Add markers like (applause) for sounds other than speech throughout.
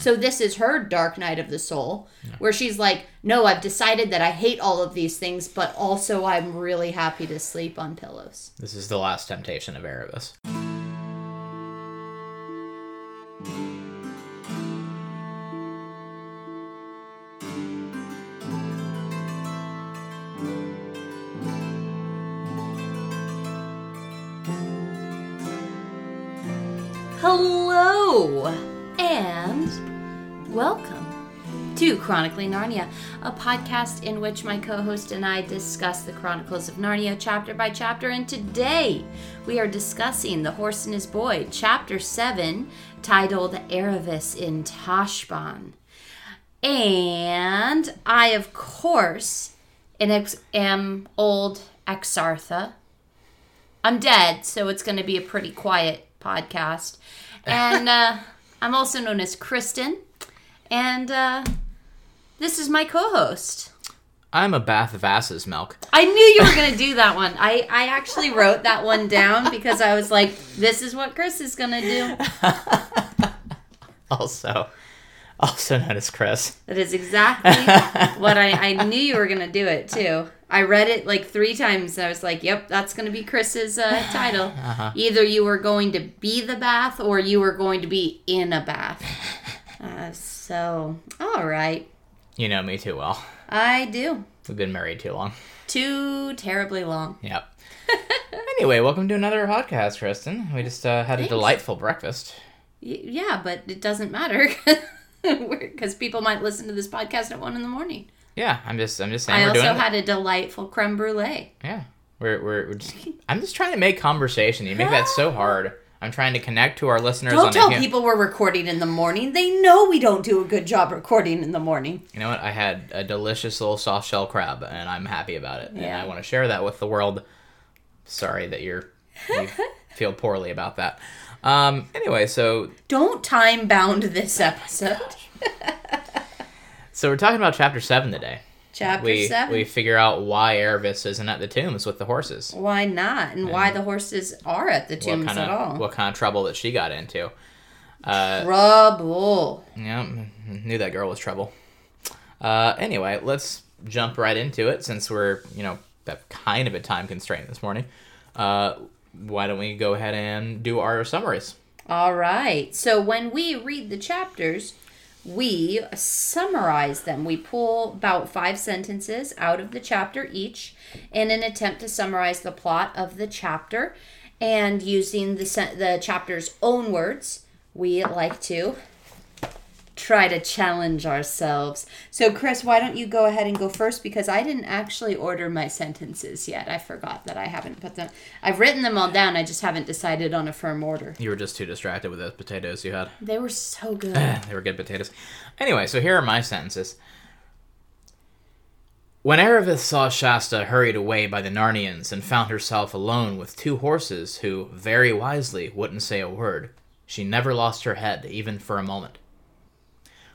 So this is her dark night of the soul, where she's like, "No, I've decided that I hate all of these things, but also I'm really happy to sleep on pillows." This is the last temptation of Aravis. Welcome to Chronically Narnia, a podcast in which my co host and I discuss the Chronicles of Narnia chapter by chapter. And today we are discussing The Horse and His Boy, chapter 7, titled Aravis in Tashbaan. And I, of course, am old Axartha. I'm dead, so it's going to be a pretty quiet podcast. And uh, I'm also known as Kristen. And uh, this is my co host. I'm a bath of asses, milk. I knew you were going to do that one. I, I actually wrote that one down because I was like, this is what Chris is going to do. (laughs) Also, also known as Chris. That is exactly what I, I knew you were going to do it too. I read it like three times and I was like, yep, that's going to be Chris's uh, title. (laughs) Uh-huh. Either you were going to be the bath or you were going to be in a bath. Uh, so, all right. You know me too well. I do. We've been married too long. Too terribly long. Yep. (laughs) anyway, welcome to another podcast, Kristen. We just uh, had a delightful breakfast. Y- yeah, but it doesn't matter (laughs) because people might listen to this podcast at one in the morning. Yeah, I'm just, I'm just saying I also had a delightful creme brulee. yeah, we're, we're, we're just. I'm just trying to make conversation. You make that so (laughs) hard. I'm trying to connect to our listeners Don't on tell the. hu- people we're recording in the morning. They know we don't do a good job recording in the morning. You know what? I had a delicious little soft shell crab, and I'm happy about it. And Yeah. I want to share that with the world. Sorry that you're you (laughs) feel poorly about that. Um. Anyway, so Don't time bound this episode. (laughs) so we're talking about chapter seven today. Chapter we 7. we figure out why Erebus isn't at the tombs with the horses. Why not? And why the horses are at the tombs what kind at all. what kind of trouble that she got into. Uh, Trouble. yeah, knew that girl was trouble. Uh, anyway, let's jump right into it since we're you know have kind of a time constraint this morning. Uh, why don't we go ahead and do our summaries? All right. So when we read the chapters, we summarize them. We pull about five sentences out of the chapter each in an attempt to summarize the plot of the chapter. And using the, the chapter's own words, we like to try to challenge ourselves. So, Chris, why don't you go ahead and go first? Because I didn't actually order my sentences yet. I forgot that I haven't put them. I've written them all down. I just haven't decided on a firm order. You were just too distracted with those potatoes you had. They were so good. (sighs) they were good potatoes. Anyway, so here are my sentences. When Aravis saw Shasta hurried away by the Narnians and found herself alone with two horses who, very wisely, wouldn't say a word, she never lost her head, even for a moment.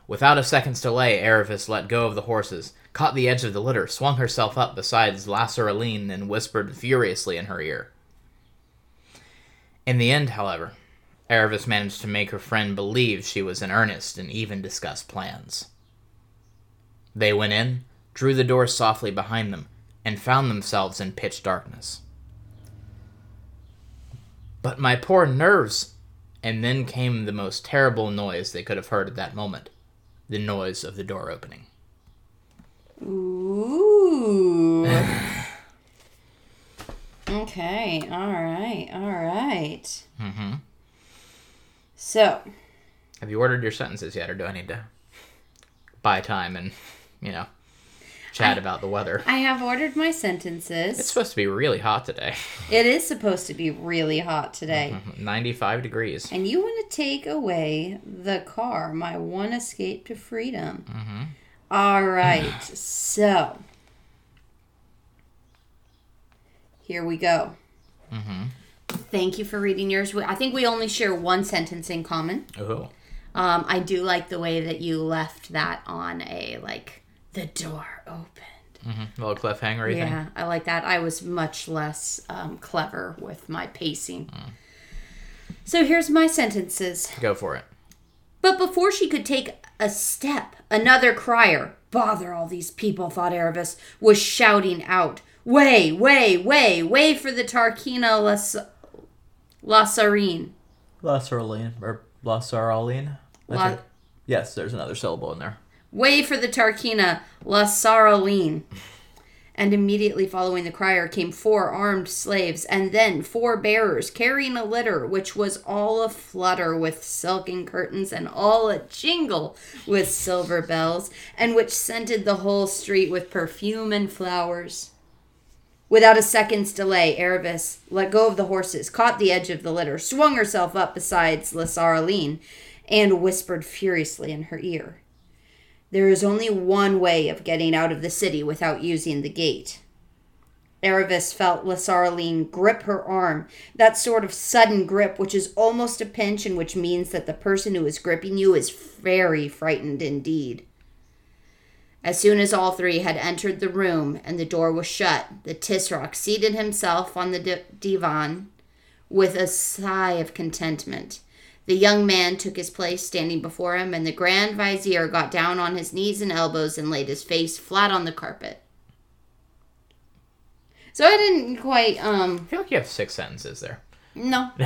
Without a second's delay, Aravis let go of the horses, caught the edge of the litter, swung herself up beside Lasaraleen, and whispered furiously in her ear. In the end, however, Aravis managed to make her friend believe she was in earnest and even discuss plans. They went in, drew the door softly behind them, and found themselves in pitch darkness. But my poor nerves! And then came the most terrible noise they could have heard at that moment the noise of the door opening. Ooh. (laughs) okay. All right. All right. Mm-hmm. So, Have you ordered your sentences yet, or do I need to buy time and, you know, chat about the weather? I have ordered my sentences. It's supposed to be really hot today. it is supposed to be really hot today. (laughs) 95 degrees. And you want to take away the car, my one escape to freedom. Mm-hmm. All (sighs) right. so, here we go. Mm-hmm. Thank you for reading yours. I think we only share one sentence in common. Ooh. Um, I do like the way that you left that on a like the door opened. Mm-hmm. A little cliffhanger thing. Yeah, I like that. I was much less um, clever with my pacing. So here's my sentences. Go for it. But before she could take a step, another crier, bother all these people, thought Aravis, was shouting out, Way, way, way, way for the Tarkheena Las- Lasarine. Lasaraline or Lasaraline. La- Yes, there's another syllable in there. Way for the Tarkheena Lasaraleen. And immediately following the crier came four armed slaves, and then four bearers carrying a litter, which was all a flutter with silken curtains and all a jingle with silver bells, and which scented the whole street with perfume and flowers. Without a second's delay, Aravis let go of the horses, caught the edge of the litter, swung herself up beside Lasaraleen, and whispered furiously in her ear. There is only one way of getting out of the city without using the gate. Aravis felt Lasaraleen grip her arm, that sort of sudden grip which is almost a pinch and which means that the person who is gripping you is very frightened indeed. As soon as all three had entered the room and the door was shut, the Tisroc seated himself on the di- divan with a sigh of contentment. The young man took his place standing before him, and the Grand Vizier got down on his knees and elbows and laid his face flat on the carpet. So I didn't quite, um, I feel like you have six sentences there. no. (laughs)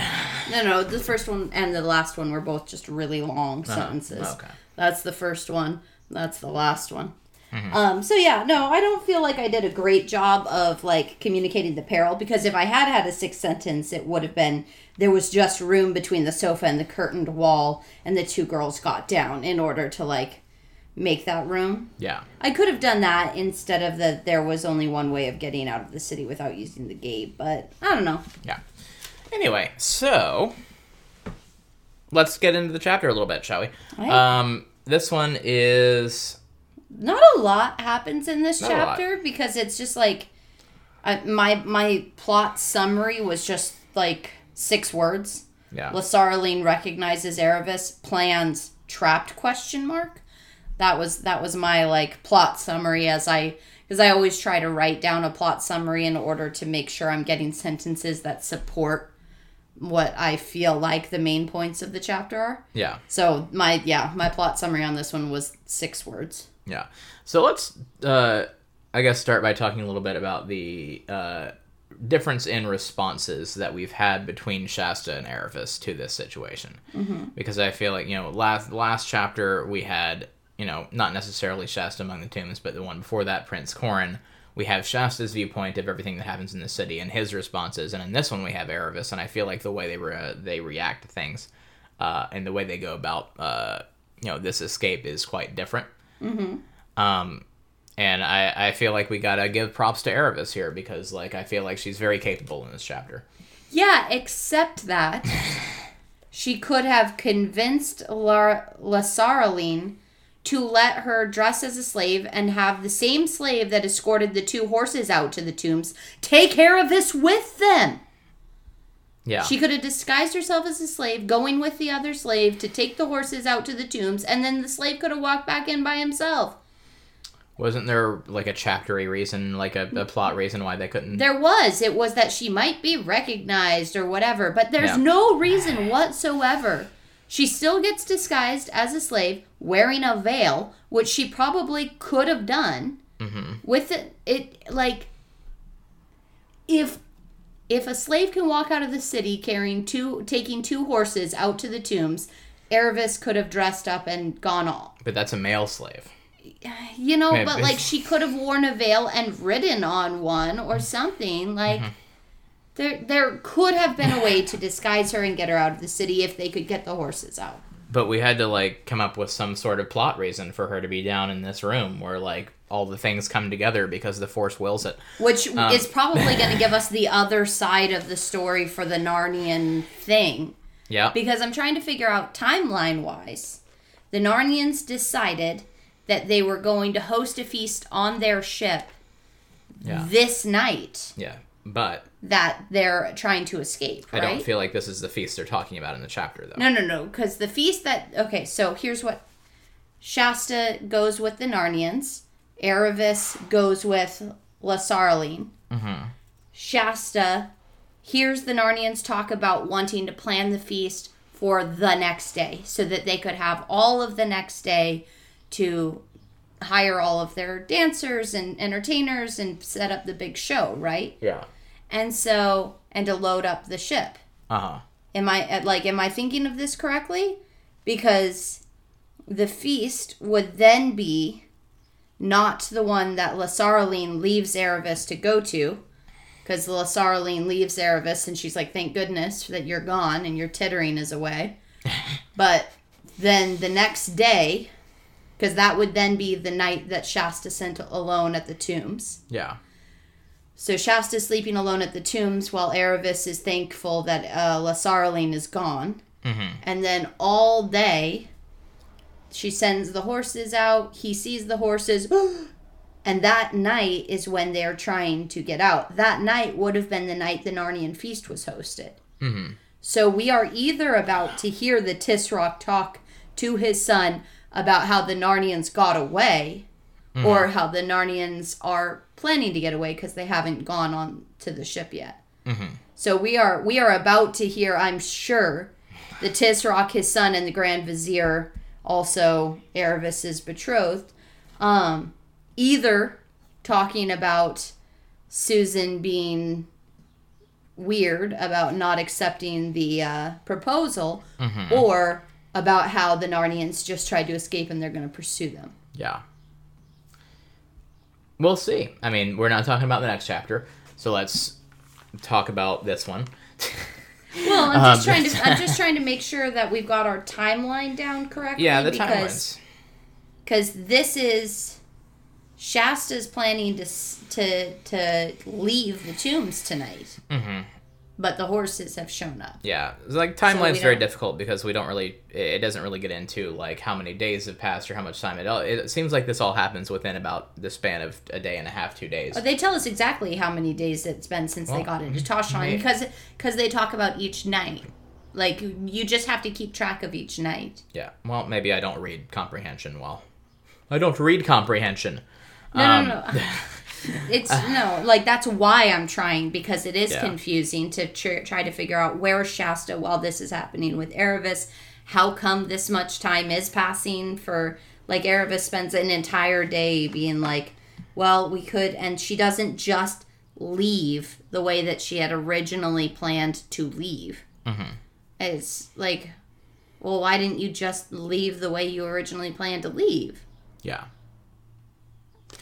No, no, the first one and the last one were both just really long sentences. okay. That's the first one. That's the last one. Um, so yeah, no, I don't feel like I did a great job of like communicating the peril because if I had had a sixth sentence, it would have been there was just room between the sofa and the curtained wall, and the two girls got down in order to like make that room. Yeah. I could have done that instead of that there was only one way of getting out of the city without using the gate, but I don't know. Yeah. Anyway, so let's get into the chapter a little bit, shall we? Alright. Um, this one is not a lot happens in this Not chapter because it's just like uh, my my plot summary was just like six words. yeah. Lasaraleen recognizes Aravis, plans trapped question mark. That was that was my like plot summary as I because I always try to write down a plot summary in order to make sure I'm getting sentences that support what I feel like the main points of the chapter are. Yeah. So my yeah, my plot summary on this one was six words. Yeah. So let's, uh, I guess, start by talking a little bit about the uh, difference in responses that we've had between Shasta and Aravis to this situation. Mm-hmm. Because I feel like you know, last last chapter we had you know not necessarily Shasta among the tombs, but the one before that, Prince Corin. We have Shasta's viewpoint of everything that happens in the city and his responses, and in this one we have Aravis, and I feel like the way they re- they react to things, uh, and the way they go about uh, you know this escape is quite different. Um, and I, I feel like we gotta give props to Aravis here because like I feel like she's very capable in this chapter. Yeah, except that (laughs) she could have convinced La- Lasaraleen to let her dress as a slave and have the same slave that escorted the two horses out to the tombs take Aravis with them. Yeah. She could have disguised herself as a slave, going with the other slave to take the horses out to the tombs, and then the slave could have walked back in by himself. Wasn't there like a chaptery reason, like a, a plot reason why they couldn't? There was. It was that she might be recognized or whatever, but there's Yeah. no reason whatsoever. She still gets disguised as a slave, wearing a veil, which she probably could have done. Mm-hmm. With it, it like if if a slave can walk out of the city carrying two, taking two horses out to the tombs, Aravis could have dressed up and gone all But that's a male slave. you know, Maybe. but like she could have worn a veil and ridden on one Mm-hmm. or something. Like there there could have been a way to disguise her and get her out of the city if they could get the horses out. But we had to like come up with some sort of plot reason for her to be down in this room where like all the things come together because the force wills it. Which Um. is probably going to give us the other side of the story for the Narnian thing. Yeah. Because I'm trying to figure out timeline wise. The Narnians decided that they were going to host a feast on their ship Yeah. this night Yeah. But that they're trying to escape, I don't feel like this is the feast they're talking about in the chapter though. No, no, no. Because the feast that okay, so here's what Shasta goes with the Narnians. Aravis goes with Lasaraleen. Mm-hmm. Shasta hears the Narnians talk about wanting to plan the feast for the next day so that they could have all of the next day to hire all of their dancers and entertainers and set up the big show, right? Yeah. And so and to load up the ship. Uh huh. Am I like am I thinking of this correctly? Because the feast would then be not the one that Lasaraleen leaves Aravis to go to. Because Lasaraleen leaves Aravis and she's like, Thank goodness that you're gone and your tittering is away. (laughs) but then the next day, because that would then be the night that Shasta sent alone at the tombs. Yeah. So Shasta's sleeping alone at the tombs while Aravis is thankful that uh, is gone. Mm-hmm. And then all day, she sends the horses out. He sees the horses. (gasps) and that night is when they're trying to get out. That night would have been the night the Narnian feast was hosted. Mm-hmm. So we are either about to hear the Tisroc talk to his son about how the Narnians got away, or how the Narnians are planning to get away because they haven't gone on to the ship yet. Mm-hmm. So we are we are about to hear, I'm sure, the Tisroc, his son, and the Grand Vizier, also Aravis's betrothed, um, either talking about Susan being weird about not accepting the uh, proposal, Mm-hmm. or about how the Narnians just tried to escape and they're going to pursue them. Yeah. We'll see. I mean, we're not talking about the next chapter, so let's talk about this one. (laughs) Well, I'm just Um, trying to I'm (laughs) just trying to make sure that we've got our timeline down correctly. yeah, the because timelines. because this is Shasta's planning to to to leave the tombs tonight, Mm-hmm. But the horses have shown up. Yeah, it's like timeline's we very difficult because we don't really. It doesn't really get into like how many days have passed or how much time it. all It seems like this all happens within about the span of a day and a half, two days. But they tell us exactly how many days it's been since they got into Toshan may- because because they talk about each night. Like you just have to keep track of each night. Yeah. Well, maybe I don't read comprehension well. I don't read comprehension. No, Um, no, no. (laughs) It's no, like that's why I'm trying because it is Yeah. confusing to tr- try to figure out where Shasta while this is happening with Aravis. How come this much time is passing for like Aravis spends an entire day being like, well, we could, and she doesn't just leave the way that she had originally planned to leave. Mhm. It's like, well, why didn't you just leave the way you originally planned to leave? Yeah.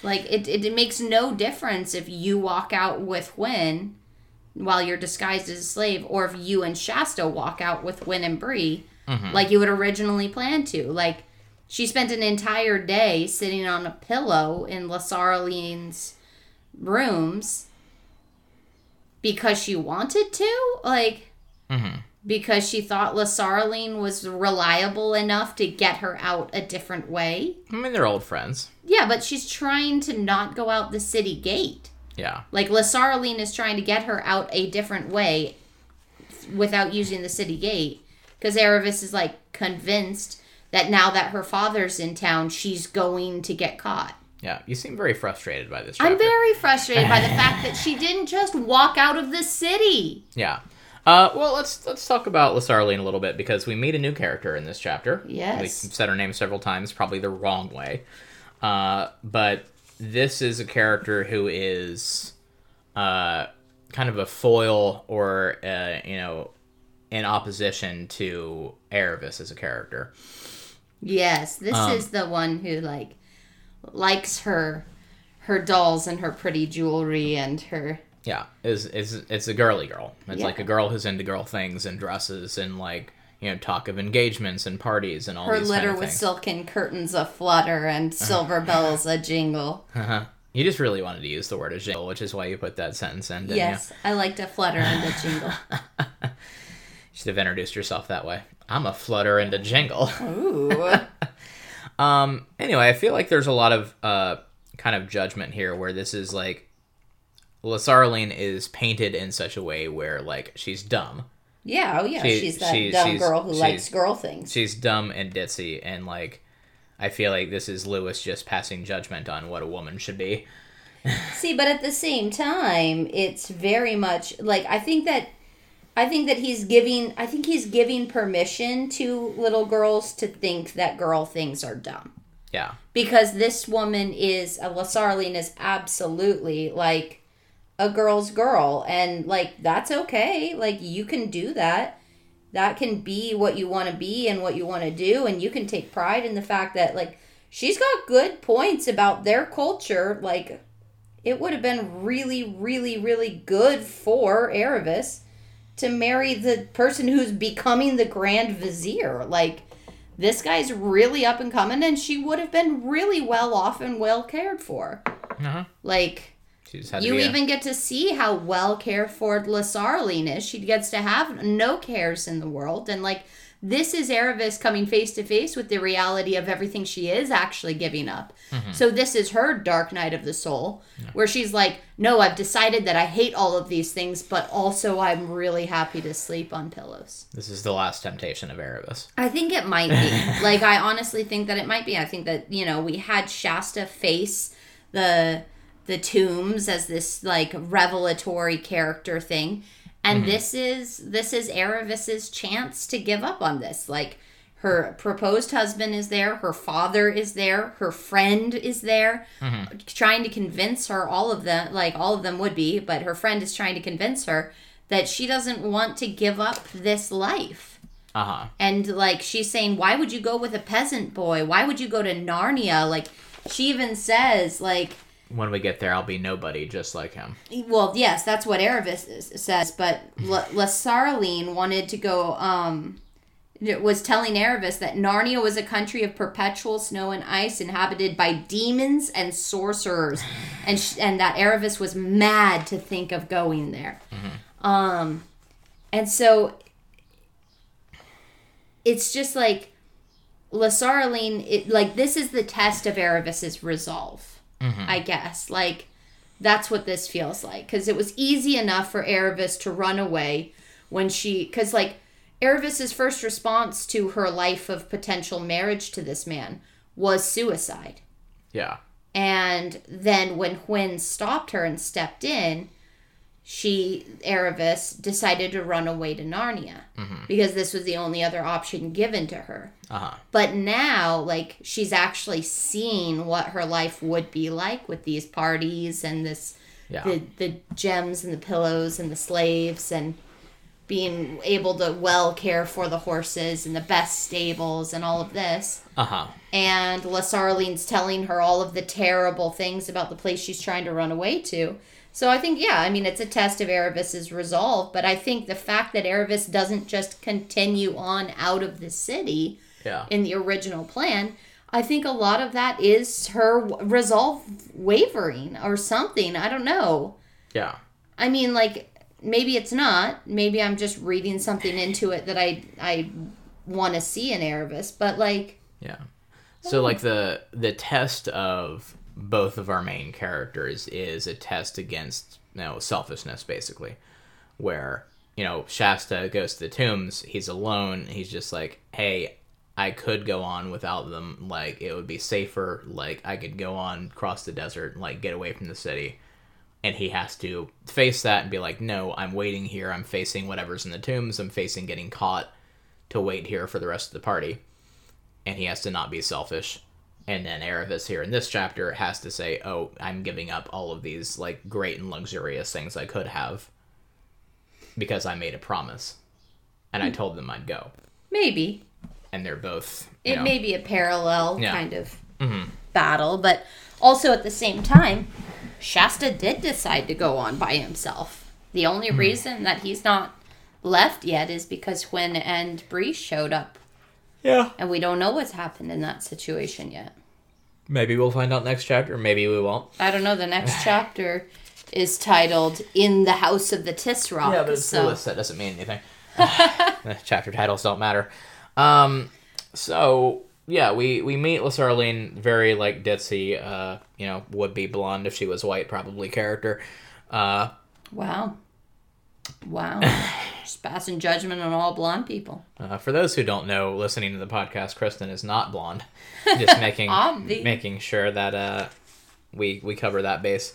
Like it, it, it makes no difference if you walk out with Hwin while you're disguised as a slave, or if you and Shasta walk out with Hwin and Bree Mhm. like you had originally planned to. Like she spent an entire day sitting on a pillow in Lasaraleen's rooms because she wanted to. Like Mm-hmm. Because she thought Lasaraleen was reliable enough to get her out a different way. I mean, they're old friends. Yeah, but she's trying to not go out the city gate. Yeah. Like Lasaraleen is trying to get her out a different way without using the city gate. Because Aravis is like convinced that now that her father's in town, she's going to get caught. Yeah. You seem very frustrated by this. Chapter. I'm very frustrated by the (laughs) fact that she didn't just walk out of the city. Yeah. Uh, well, let's let's talk about Lasarline a little bit because we meet a new character in this chapter. Yes. we said her name several times, probably the wrong way. Uh, but this is a character who is uh, kind of a foil or uh, you know in opposition to Aravis as a character. Yes, this Um, is the one who like likes her her dolls and her pretty jewelry and her Yeah, is is it's a girly girl. It's like a girl who's into girl things and dresses and like you know talk of engagements and parties and all her these litter kind of with things. silken curtains a flutter and silver bells a jingle. Uh-huh. You just really wanted to use the word a jingle, which is why you put that sentence in. Yes, I like to flutter and a jingle. you? (laughs) You should have introduced yourself that way. I'm a flutter and a jingle. Ooh. (laughs) Um. Anyway, I feel like there's a lot of uh kind of judgment here where this is like Lasaraleen is painted in such a way where like she's dumb. Yeah, oh yeah, She- she's that she- dumb she's- girl who likes girl things. She's dumb and ditzy and like I feel like this is Lewis just passing judgment on what a woman should be. See, but at the same time, it's very much like I think that I think that he's giving I think he's giving permission to little girls to think that girl things are dumb. Yeah. Because this woman is uh, a Lasarline is absolutely like a girl's girl and like that's okay. Like you can do that. That can be what you want to be and what you want to do and you can take pride in the fact that like she's got good points about their culture like it would have been really really really good for Aravis to marry the person who's becoming the grand vizier. Like, this guy's really up and coming, and she would have been really well off and well cared for. Uh-huh. Like, She just had to you be a- even get to see how well cared for Lasarline is. She gets to have no cares in the world, and like, this is Aravis coming face to face with the reality of everything she is actually giving up. Mm-hmm. So this is her dark night of the soul, where she's like, "No, I've decided that I hate all of these things, but also I'm really happy to sleep on pillows." This is the last temptation of Aravis. I think it might be. (laughs) like I honestly think that it might be. I think that, you know, we had Shasta face the the tombs as this like revelatory character thing. And this is this is Aravis's chance to give up on this. Like her proposed husband is there, her father is there, her friend is there, trying to convince her all of them like all of them would be, but her friend is trying to convince her that she doesn't want to give up this life. Uh huh. And like she's saying, why would you go with a peasant boy? Why would you go to Narnia? Like she even says, like, When we get there, I'll be nobody just like him. well, yes, that's what Aravis says, but La, Lasarline wanted to go. Um, it was telling Aravis that Narnia was a country of perpetual snow and ice, inhabited by demons and sorcerers, and sh- and that Aravis was mad to think of going there. Um, and so it's just like Lasarline. It like this is the test of Aravis's resolve, Mm-hmm. I guess. Like that's what this feels like because it was easy enough for Aravis to run away when she because like Aravis's first response to her life of potential marriage to this man was suicide. Yeah. And then when Hwin stopped her and stepped in, she Aravis decided to run away to Narnia because this was the only other option given to her. Uh huh. But now, like, she's actually seen what her life would be like with these parties and this, Yeah. the, the gems and the pillows and the slaves and being able to well care for the horses and the best stables and all of this. Uh huh. And Lasarline's telling her all of the terrible things about the place she's trying to run away to. So I think, yeah, I mean, it's a test of Aravis's resolve, but I think the fact that Aravis doesn't just continue on out of the city Yeah. in the original plan, I think a lot of that is her resolve wavering or something. I don't know. Yeah. I mean, like maybe it's not. Maybe I'm just reading something into it that I I want to see in Aravis, but like Yeah. So like the the test of both of our main characters is a test against you know selfishness basically, where you know Shasta goes to the tombs, he's alone, he's just like, hey, I could go on without them, like it would be safer, like I could go on cross the desert, like get away from the city. And he has to face that and be like, no, I'm waiting here. I'm facing whatever's in the tombs. I'm facing getting caught to wait here for the rest of the party and he has to not be selfish. And then Aravis here in this chapter has to say, "Oh, I'm giving up all of these like great and luxurious things I could have because I made a promise, and I told them I'd go." maybe And they're both, it know, may be a parallel Yeah. kind of battle, but also at the same time, Shasta did decide to go on by himself. The only Hmm. reason that he's not left yet is because Hwin and Bree showed up, yeah. and we don't know what's happened in that situation yet. Maybe we'll find out next chapter. Maybe we won't. I don't know. The next (laughs) chapter is titled "In the House of the Tisroc." Yeah, but it's so Lewis. That doesn't mean anything. (laughs) The chapter titles don't matter. Um, so yeah, we we meet Lasarline, very like ditzy, uh, you know, would be blonde if she was white, probably character. Uh, wow, wow, (laughs) just passing judgment on all blonde people. uh, for those who don't know, listening to the podcast, Kristen is not blonde. (laughs) Just making making sure that uh, we we cover that base.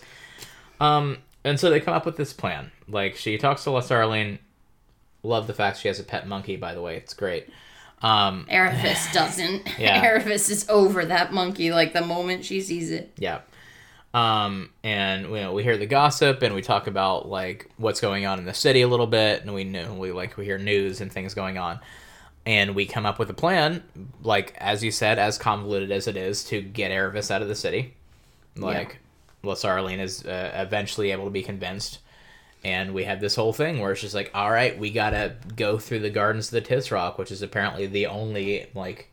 Um, and so they come up with this plan. Like she talks to Lasarline, Love the fact she has a pet monkey. By the way, it's great. Um, doesn't. Yeah. (laughs) Is over that monkey like the moment she sees it. Yeah. Um, and you know, we hear the gossip and we talk about like what's going on in the city a little bit, and we know we like we hear news and things going on, and we come up with a plan, like as you said, as convoluted as it is, to get Aravis out of the city. Like, Lasarline is uh, eventually able to be convinced, and we have this whole thing where it's just like, all right, we gotta go through the gardens of the Tisroc, which is apparently the only like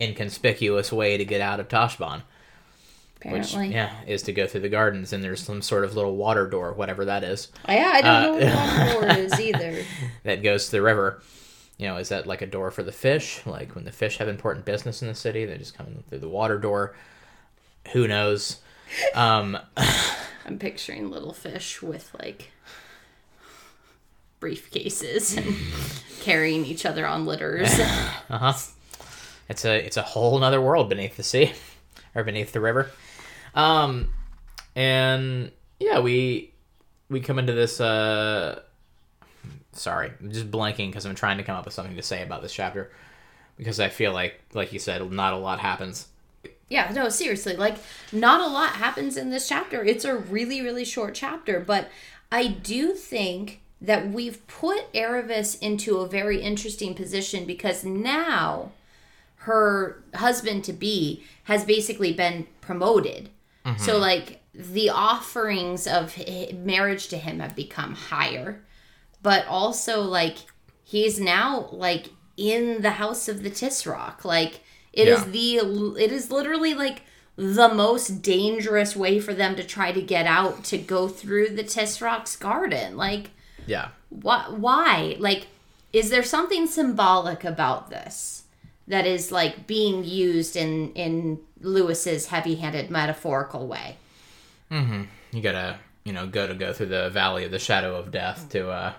inconspicuous way to get out of Tashbaan which yeah is to go through the gardens and there's some sort of little water door whatever that is. Yeah, I don't Uh, know what water (laughs) door is either. that goes to the river. You know is that like a door for the fish? Like when the fish have important business in the city they just come through the water door. Who knows? Um (laughs) I'm picturing little fish with like briefcases and carrying each other on litters. (laughs) uh-huh. It's a it's a whole nother world beneath the sea or beneath the river um and yeah we we come into this uh sorry I'm just blanking because i'm trying to come up with something to say about this chapter because i feel like like you said not a lot happens Yeah, no, seriously. Like, not a lot happens in this chapter. It's a really, really short chapter, but I do think that we've put Aravis into a very interesting position because now her husband to be has basically been promoted. So, mm-hmm. like, the offerings of marriage to him have become higher, but also, like, he's now, like, in the house of the Tisroc. Like, it is Yeah. the it is literally like the most dangerous way for them to try to get out to go through the Tisroc's garden. Like yeah why why? Like is there something symbolic about this that is like being used in in Lewis's heavy-handed metaphorical way? Mm-hmm. you gotta you know go to go through the valley of the shadow of death to uh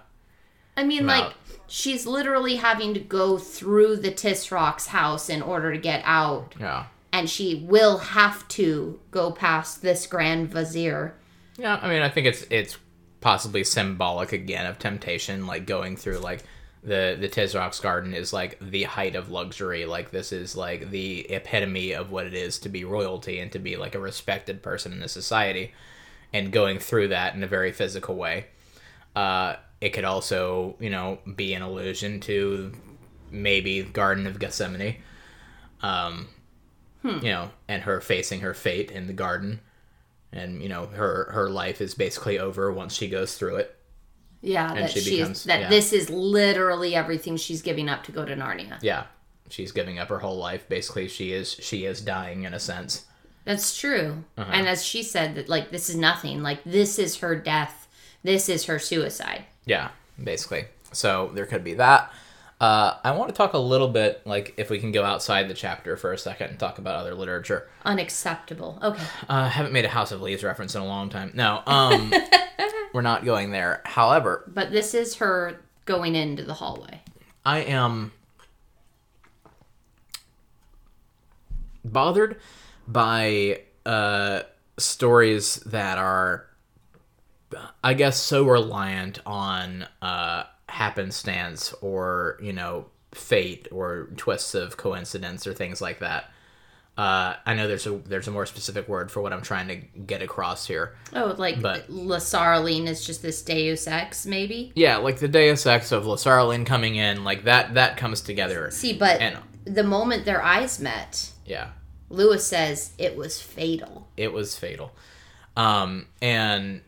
I mean, like out. she's literally having to go through the Tisroc's house in order to get out, yeah and she will have to go past this Grand Vizier. Yeah, I mean, I think it's it's possibly symbolic again of temptation, like going through like the the Tisroc's garden is like the height of luxury. Like this is like the epitome of what it is to be royalty and to be like a respected person in the society, and going through that in a very physical way. Uh, it could also, you know, be an allusion to maybe Garden of Gethsemane. Um, you know, and her facing her fate in the garden and you know her her life is basically over once she goes through it Yeah, that she becomes- is that yeah. this is literally everything she's giving up to go to Narnia. yeah she's giving up her whole life basically she is she is dying in a sense That's true. Uh-huh. And as she said that like this is nothing. Like this is her death. This is her suicide. yeah basically so there could be that uh, i want to talk a little bit like if we can go outside the chapter for a second and talk about other literature Unacceptable. Okay. uh, haven't made a house of leaves reference in a long time no um (laughs) we're not going there however But this is her going into the hallway. I am bothered by uh, stories that are, I guess, so reliant on uh, happenstance or you know fate or twists of coincidence or things like that. Uh, I know there's a there's a more specific word for what I'm trying to get across here. Oh, like But- Lasarline is just this Deus Ex, maybe. Yeah, like the Deus Ex of Lasarlin coming in, like that that comes together. See, but And- the moment their eyes met, Yeah. Lewis says it was fatal. it was fatal. Um, and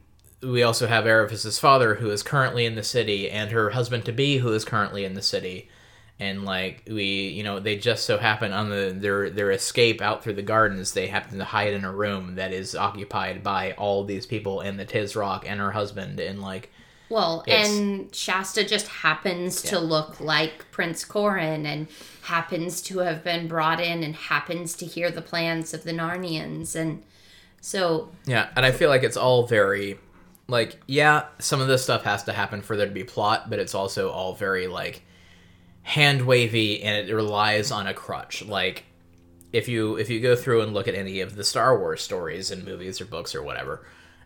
we also have Aravis's father, who is currently in the city, and her husband to be, who is currently in the city. And like we, you know, they just so happen on the their their escape out through the gardens, they happen to hide in a room that is occupied by all these people and the Tisroc and her husband, and like Well, and Shasta just happens to look like Prince Corin and happens to have been brought in and happens to hear the plans of the Narnians. And so, Yeah, and I feel like it's all very like yeah, some of this stuff has to happen for there to be plot, but it's also all very like hand wavy and it relies on a crutch. Like if you if you go through and look at any of the Star Wars stories and movies or books or whatever,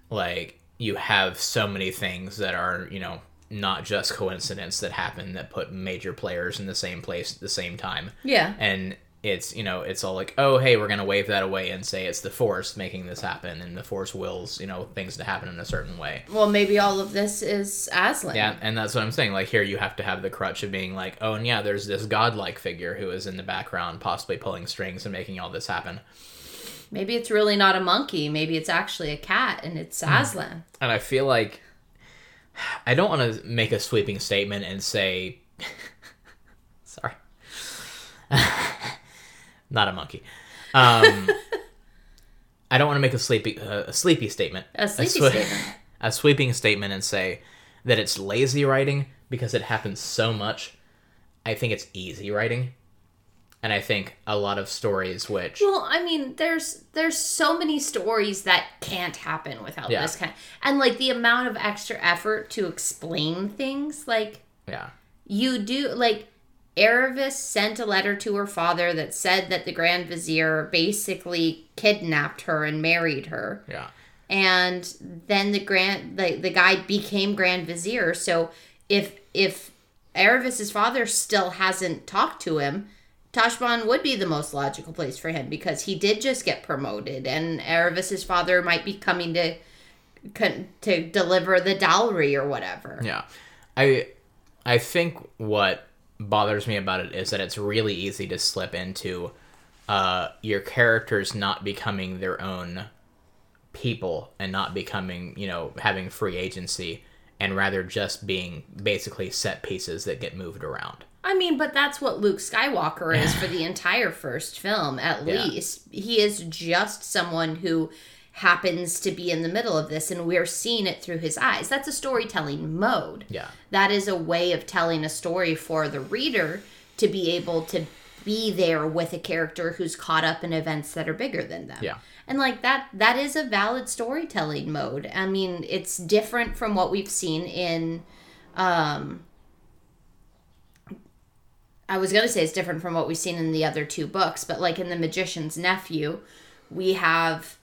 like you have so many things that are, you know, not just coincidence that happen that put major players in the same place at the same time. Yeah. And it's you know it's all like oh hey we're gonna wave that away and say it's the force making this happen and the force wills you know things to happen in a certain way Well, maybe all of this is Aslan. yeah and that's what i'm saying like here you have to have the crutch of being like oh and yeah there's this godlike figure who is in the background possibly pulling strings and making all this happen Maybe it's really not a monkey. Maybe it's actually a cat and it's Hmm. Aslan. and i feel like i don't want to make a sweeping statement and say (laughs) sorry (laughs) not a monkey um i don't want to make a sleepy uh, a sleepy statement A sleepy swe- statement. (laughs) a sweeping statement and say that it's lazy writing because it happens so much i think it's easy writing and i think a lot of stories which Well, I mean, there's there's so many stories that can't happen without Yeah. this kind, and like the amount of extra effort to explain things. Like yeah you do, like Aravis sent a letter to her father that said that the Grand Vizier basically kidnapped her and married her. yeah and then the grand the, the guy became grand vizier so if if Aravis's father still hasn't talked to him Tashbaan would be the most logical place for him because he did just get promoted and Aravis's father might be coming to to deliver the dowry or whatever Yeah. I I think what bothers me about it is that it's really easy to slip into uh, your characters not becoming their own people and not becoming, you know, having free agency and rather just being basically set pieces that get moved around. I mean, but that's what Luke Skywalker is for (laughs) the entire first film, at Yeah. least. He is just someone who happens to be in the middle of this, and we're seeing it through his eyes. That's a storytelling mode. Yeah. That is a way of telling a story for the reader to be able to be there with a character who's caught up in events that are bigger than them. Yeah. And like that that is a valid storytelling mode. I mean, it's different from what we've seen in um I was going to say it's different from what we've seen in the other two books, but like in The Magician's Nephew, we have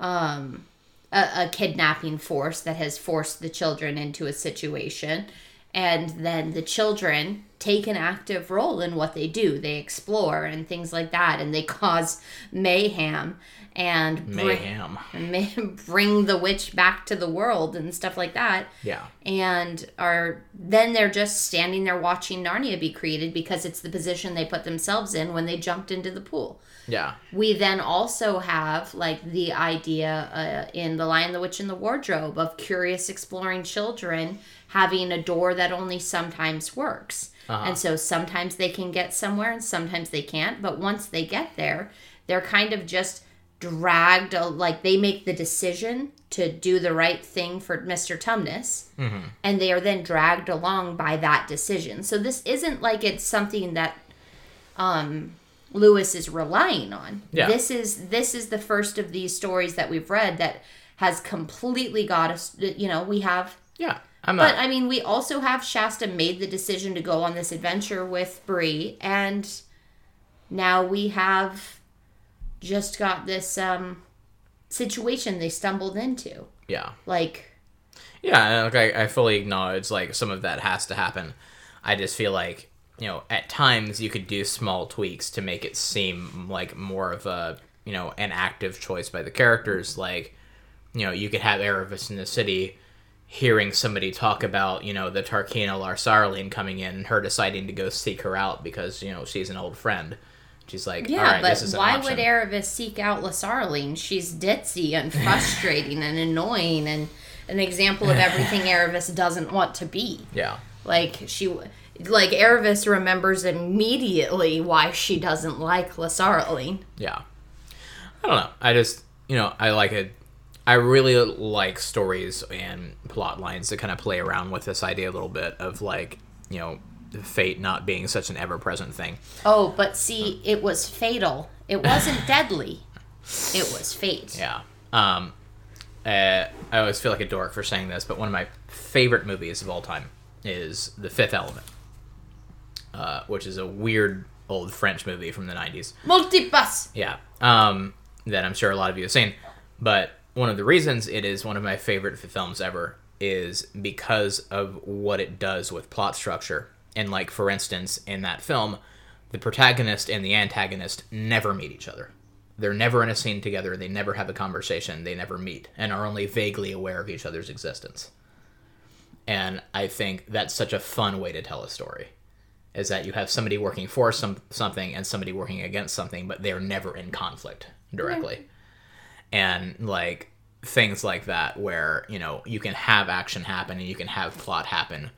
um a, a kidnapping force that has forced the children into a situation. And then the children take an active role in what they do. They explore and things like that. And they (laughs) cause mayhem and bring, Mayhem. may, bring the witch back to the world and stuff like that. Yeah. and are then they're just standing there watching Narnia be created because it's the position they put themselves in when they jumped into the pool Yeah. we then also have like the idea uh, in the lion the witch and the wardrobe of curious exploring children having a door that only sometimes works. And so sometimes they can get somewhere and sometimes they can't but once they get there they're kind of just dragged uh, like they make the decision to do the right thing for mr tumnus and they are then dragged along by that decision. So this isn't like it's something that um Lewis is relying on. Yeah. This is this is the first of these stories that we've read that has completely got us. You know, we have, Yeah. I'm but I mean, we also have Shasta made the decision to go on this adventure with Bree, and now we have just got this um situation they stumbled into. Yeah. Like, Yeah, like I, I fully acknowledge like some of that has to happen. I just feel like you know at times you could do small tweaks to make it seem like more of a you know an active choice by the characters. Like you know you could have Aravis in the city hearing somebody talk about you know the Tarkheena Larsarline coming in and her deciding to go seek her out because you know she's an old friend. She's like, yeah, all right, but this is why option. would Aravis seek out Lasarline? She's ditzy and (laughs) frustrating and annoying and an example of (laughs) everything Aravis doesn't want to be. yeah, Like she, like Aravis remembers immediately why she doesn't like Lasarline. Yeah. I don't know. I just, you know, I like it. I really like stories and plot lines that kind of play around with this idea a little bit of like, you know, fate not being such an ever present thing. Oh, but see, it was fatal. It wasn't (laughs) deadly. It was fate. Yeah. Um, uh, I always feel like a dork for saying this, but one of my favorite movies of all time is The Fifth Element, uh, which is a weird old French movie from the 90s. Multipass. Yeah. Um, that I'm sure a lot of you have seen. But one of the reasons it is one of my favorite films ever is because of what it does with plot structure. And like for instance, in that film, the protagonist and the antagonist never meet each other. They're never in a scene together, they never have a conversation, they never meet, and are only vaguely aware of each other's existence. And I think that's such a fun way to tell a story. Is that you have somebody working for some something and somebody working against something, but they're never in conflict directly. And like things like that where, you know, you can have action happen and you can have plot happen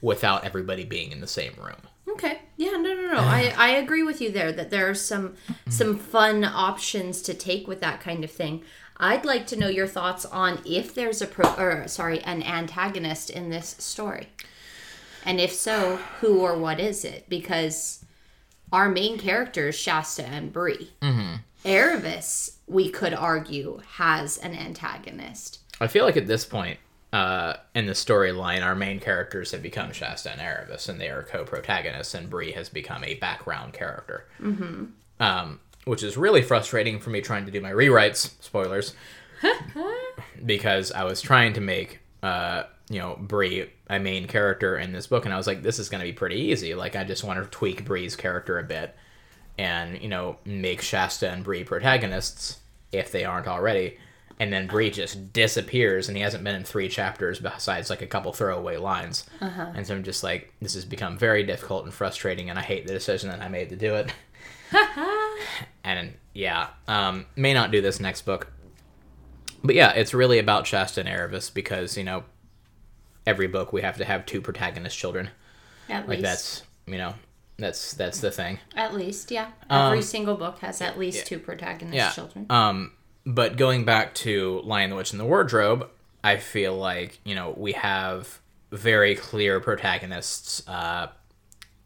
without everybody being in the same room. Okay. Yeah, no, no, no. I, (sighs) I agree with you there that there are some some fun options to take with that kind of thing. I'd like to know your thoughts on if there's a pro or sorry, an antagonist in this story. And if so, who or what is it? Because our main characters, Shasta and Bree. Mm-hmm. Aravis, we could argue, has an antagonist. I feel like at this point uh, in the storyline, our main characters have become Shasta and Aravis, and they are co-protagonists, and Bree has become a background character. Mm-hmm. Um, which is really frustrating for me trying to do my rewrites. Spoilers, (laughs) because I was trying to make uh, you know Bree a main character in this book, and I was like, this is going to be pretty easy. Like, I just want to tweak Bree's character a bit, and you know, make Shasta and Bree protagonists if they aren't already and then Bree just disappears, and he hasn't been in three chapters besides like a couple throwaway lines. Uh-huh. And so I'm just like, this has become very difficult and frustrating, and I hate the decision that I made to do it. (laughs) and yeah, um, may not do this next book, but yeah, it's really about Shasta and Aravis because you know, every book we have to have two protagonist children. At Like least. that's you know, that's that's the thing. At least, yeah. Every Um, single book has at least two protagonist yeah. children. Um, but going back to Lion, the Witch, and the Wardrobe, I feel like you know we have very clear protagonists. Uh,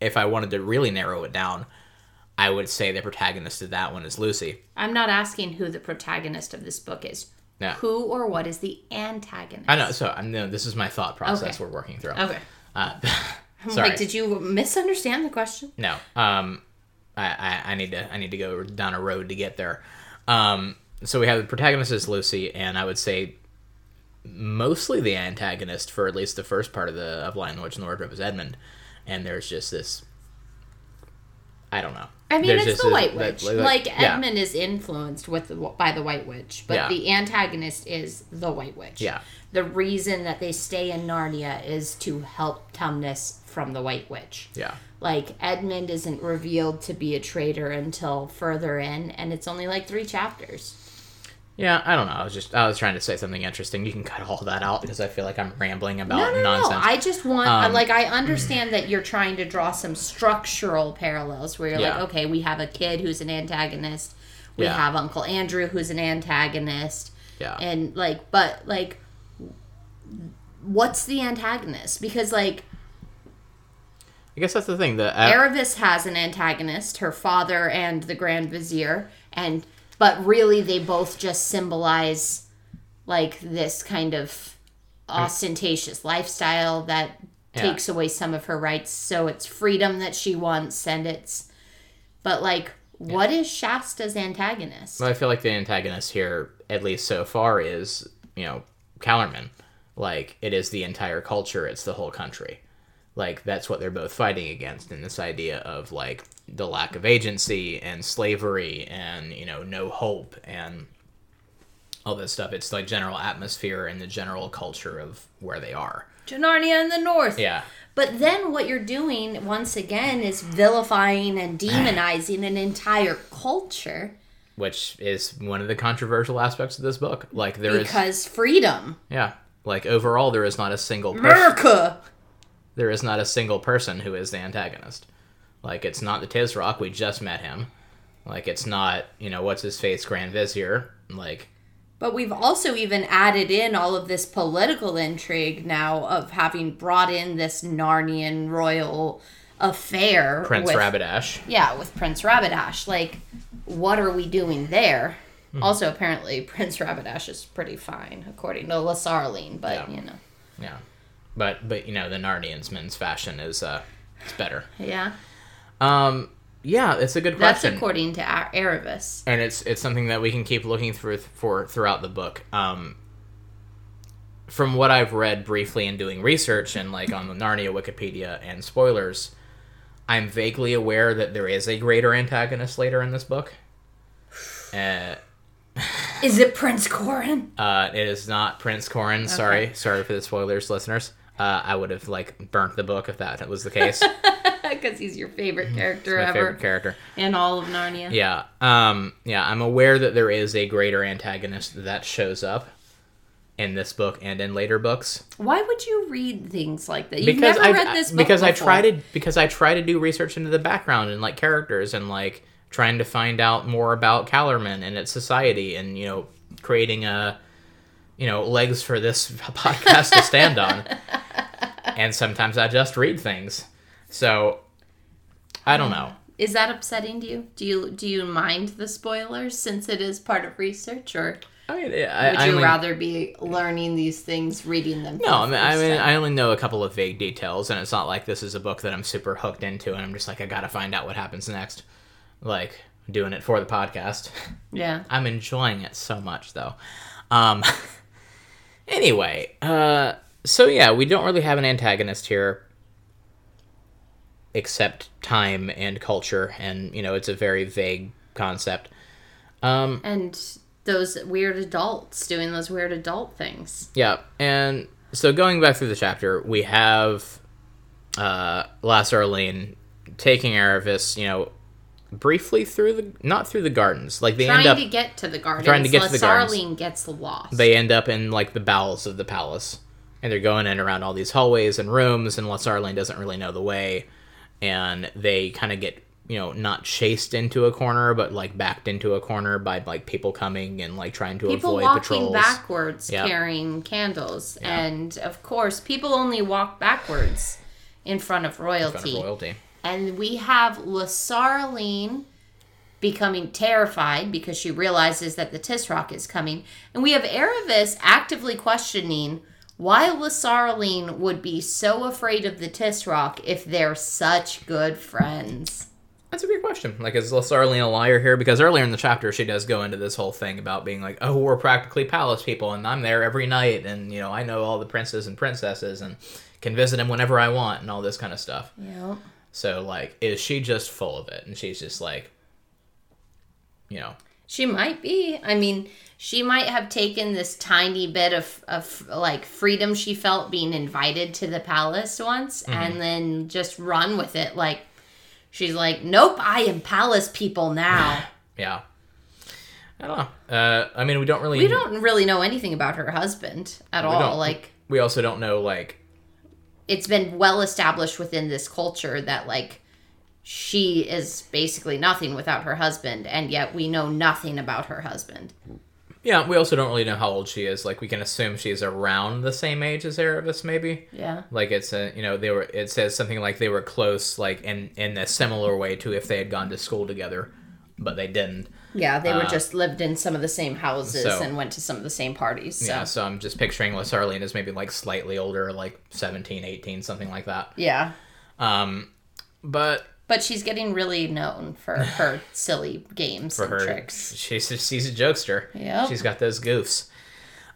if I wanted to really narrow it down, I would say the protagonist of that one is Lucy. I'm not asking who the protagonist of this book is. Yeah. Who or what is the antagonist? I know. So I know this is my thought process Okay. we're working through. Okay. Uh, (laughs) sorry. like, did you misunderstand the question? No. Um, I, I, I need to I need to go down a road to get there. Um, so we have the protagonist is Lucy, and I would say mostly the antagonist for at least the first part of the of Lion, the Witch, and the Wardrobe is Edmund, and there's just this. I don't know. I mean, There's it's the White Witch. Like, yeah. Edmund is influenced with the, by the White Witch, but Yeah. the antagonist is the White Witch. Yeah. The reason that they stay in Narnia is to help Tumnus from the White Witch. Yeah. Like Edmund isn't revealed to be a traitor until further in, and it's only like three chapters. Yeah, I don't know. I was just I was trying to say something interesting. You can cut all that out because I feel like I'm rambling about No, no, nonsense. no. I just want, Um, like, I understand that you're trying to draw some structural parallels where you're Yeah. like, okay, we have a kid who's an antagonist, we Yeah. have Uncle Andrew who's an antagonist, yeah. and like, but like, what's the antagonist? Because like, I guess that's the thing. The uh, Aravis has an antagonist, her father and the Grand Vizier, and but really they both just symbolize like this kind of ostentatious lifestyle that Yeah. takes away some of her rights. So it's freedom that she wants, and it's but like, what is Shasta's antagonist? Well, I feel like the antagonist here, at least so far, is you know Calormen. Like it is the entire culture; it's the whole country. Like that's what they're both fighting against, in this idea of like the lack of agency and slavery and you know no hope and all this stuff. It's like general atmosphere and the general culture of where they are. Narnia in the North. Yeah, But then what you're doing once again is vilifying and demonizing an entire culture which is one of the controversial aspects of this book. Like there is, because freedom. yeah, like overall there is not a single person. America. There is not a single person who is the antagonist. Like it's not the Tisroc, we just met him. Like it's not, you know, what's his face Grand Vizier. Like But we've also even added in all of this political intrigue now of having brought in this Narnian royal affair. Prince with, Rabadash. Yeah, with Prince Rabadash. Like, what are we doing there? Hmm. Also, apparently, (laughs) Prince Rabadash is pretty fine, according to Lasaraleen, but, Yeah. you know. Yeah. But but you know, the Narnians men's fashion is uh it's better. Yeah. Um yeah, it's a good question. That's according to Aravis. and it's it's something that we can keep looking through for throughout the book. Um from what I've read briefly in doing research and like on the Narnia Wikipedia and spoilers, I'm vaguely aware that there is a greater antagonist later in this book. Uh, Is it Prince Corin? (laughs) uh, it is not Prince Corin. Sorry, sorry for the spoilers, listeners. Uh, I would have like burnt the book if that was the case. (laughs) Because he's your favorite character My ever favorite character. in all of Narnia. Yeah. Um. Yeah. I'm aware that there is a greater antagonist that shows up in this book and in later books. Why would you read things like that? You've never I read this book because I try to because I try to do research into the background and like characters and like trying to find out more about Calormen and its society and you know creating a you know legs for this (laughs) podcast to stand on. And sometimes I just read things. So I don't know. Is that upsetting to you? Do you do you mind the spoilers since it is part of research, or I mean, I, would I you only- rather be learning these things, reading them? No, I mean, I mean. I only know a couple of vague details, and it's not like this is a book that I'm super hooked into, and I'm just like, I gotta find out what happens next. Like doing it for the podcast. yeah. (laughs) I'm enjoying it so much, though. Um. (laughs) anyway, uh, so yeah, we don't really have an antagonist here, except time and culture, and you know, it's a very vague concept. Um. And those weird adults doing those weird adult things. Yeah, and so going back through the chapter, we have uh Lasaraleen taking Aravis, you know, briefly through the not through the gardens. Like they Trying end up trying to get to the gardens. trying to get to the gardens. Sarlene gets lost. they end up in like the bowels of the palace. And they're going in around all these hallways and rooms and Lasaraleen doesn't really know the way and they kind of get you know not chased into a corner but like backed into a corner by like people coming and like trying to people avoid walking patrols backwards Yeah. carrying candles, Yeah. and of course, people only walk backwards in front of in royalty. front of royalty And we have Lasaraleen becoming terrified because she realizes that the Tisroc is coming. And we have Aravis actively questioning why Lasaraleen would be so afraid of the Tisroc if they're such good friends. That's a good question. Like, is Lasaraleen a liar here? Because earlier in the chapter, she does go into this whole thing about being like, "Oh, we're practically palace people, and I'm there every night, and you know, I know all the princes and princesses, and can visit them whenever I want, and all this kind of stuff." Yep. So, like, is she just full of it, and she's just like, you know, She might be. I mean, she might have taken this tiny bit of, of like freedom she felt being invited to the palace once and then just run with it. Like, she's like, nope, I am palace people now. (sighs) yeah. I don't know. Uh, I mean, we don't really. we don't really know anything about her husband at all. Like, We also don't know like it's been well established within this culture that, like, she is basically nothing without her husband, and yet we know nothing about her husband. Yeah, we also don't really know how old she is. Like, we can assume she's around the same age as Aravis, maybe. Yeah. Like it's a you know they were it says something like they were close like in in a similar way to if they had gone to school together, but they didn't. Yeah, they were just lived in some of the same houses so- and went to some of the same parties. So. Yeah, so I'm just picturing Lasaraleen as maybe like slightly older, like 17, 18, something like that. Yeah. Um, but But she's getting really known for (laughs) her silly games for and her, tricks. she's she's a jokester. Yeah, she's got those goofs.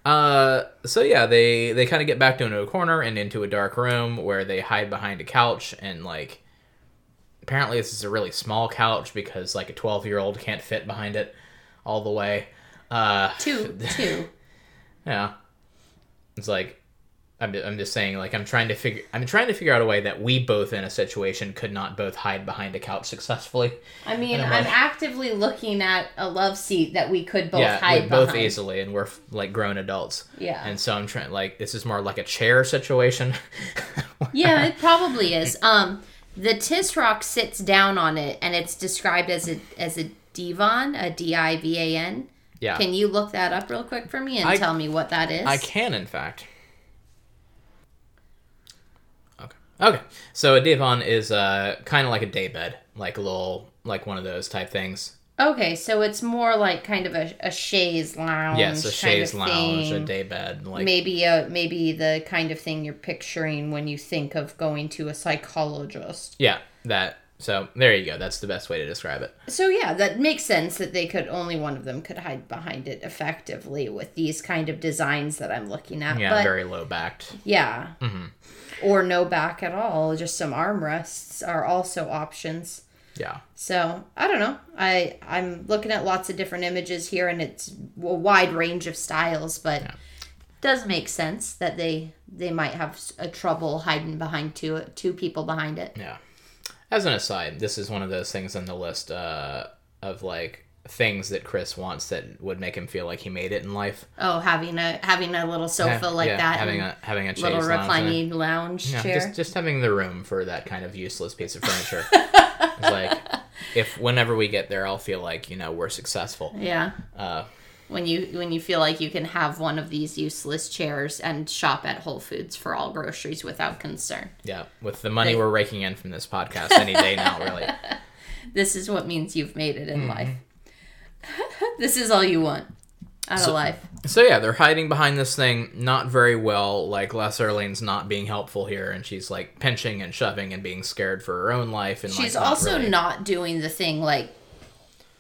Uh, so yeah, they they kind of get back into a corner and into a dark room where they hide behind a couch and like. Apparently, this is a really small couch because like a twelve year old can't fit behind it all the way. Uh, Two, (laughs) two. Yeah. It's like I'm I'm just saying like I'm trying to figure I'm trying to figure out a way that we both in a situation could not both hide behind a couch successfully. I mean, I'm I'm like- actively looking at a love seat that we could both yeah, hide we both behind. easily and we're like grown adults. Yeah. And so I'm trying like this is more like a chair situation. (laughs) yeah, it probably is. Um, the Tisroc sits down on it, and it's described as a as a divan, a D I V A N. yeah. Can you look that up real quick for me and I- tell me what that is? I can in fact. Okay. Okay. So a divan is uh kind of like a daybed, like a little like one of those type things. Okay, so it's more like kind of a, a chaise lounge. Yes, a chaise lounge, a thing. daybed, like maybe a maybe the kind of thing you're picturing when you think of going to a psychologist. Yeah, that So there you go. That's the best way to describe it. So yeah, that makes sense that they could only one of them could hide behind it effectively with these kind of designs that I'm looking at. Yeah, but very low backed. yeah. Mm-hmm. Or no back at all, just some armrests are also options. Yeah. So I don't know. I I'm looking at lots of different images here, and it's a wide range of styles, but Yeah. does make sense that they they might have a trouble hiding behind two two people behind it. Yeah. As an aside, this is one of those things on the list uh, of like things that Chris wants that would make him feel like he made it in life. Oh, having a having a little sofa Yeah, like yeah, that, having a having a little lounge reclining lounge Yeah, chair. just just having the room for that kind of useless piece of furniture. (laughs) it's like if whenever we get there, I'll feel like you know we're successful. yeah. Uh, When you when you feel like you can have one of these useless chairs and shop at Whole Foods for all groceries without concern. yeah, with the money They- we're raking in from this podcast any day now, really. (laughs) This is what means you've made it in Mm-hmm. life. (laughs) this is all you want out of life. So yeah, they're hiding behind this thing not very well. Like Lasaraleen's not being helpful here, and she's like pinching and shoving and being scared for her own life. And She's like, not also really- not doing the thing like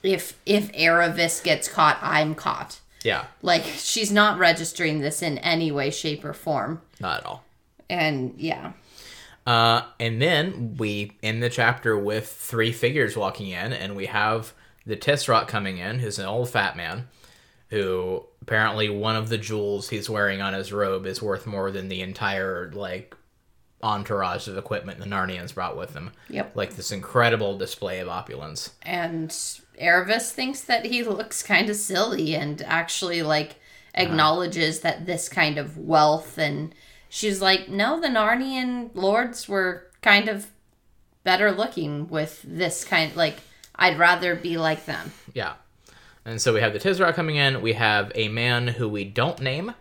if if Aravis gets caught, I'm caught. Yeah, Like she's not registering this in any way, shape, or form. not at all. And yeah. Uh, and then we end the chapter with three figures walking in, and we have the Tisroc coming in, who's an old fat man, who apparently one of the jewels he's wearing on his robe is worth more than the entire like entourage of equipment the Narnians brought with them. Yep. Like this incredible display of opulence. And Aravis thinks that he looks kind of silly and actually like uh-huh. acknowledges that this kind of wealth and she's like, no, the Narnian lords were kind of better looking with this kind like I'd rather be like them. Yeah. And so we have the Tisroc coming in. We have a man who we don't name.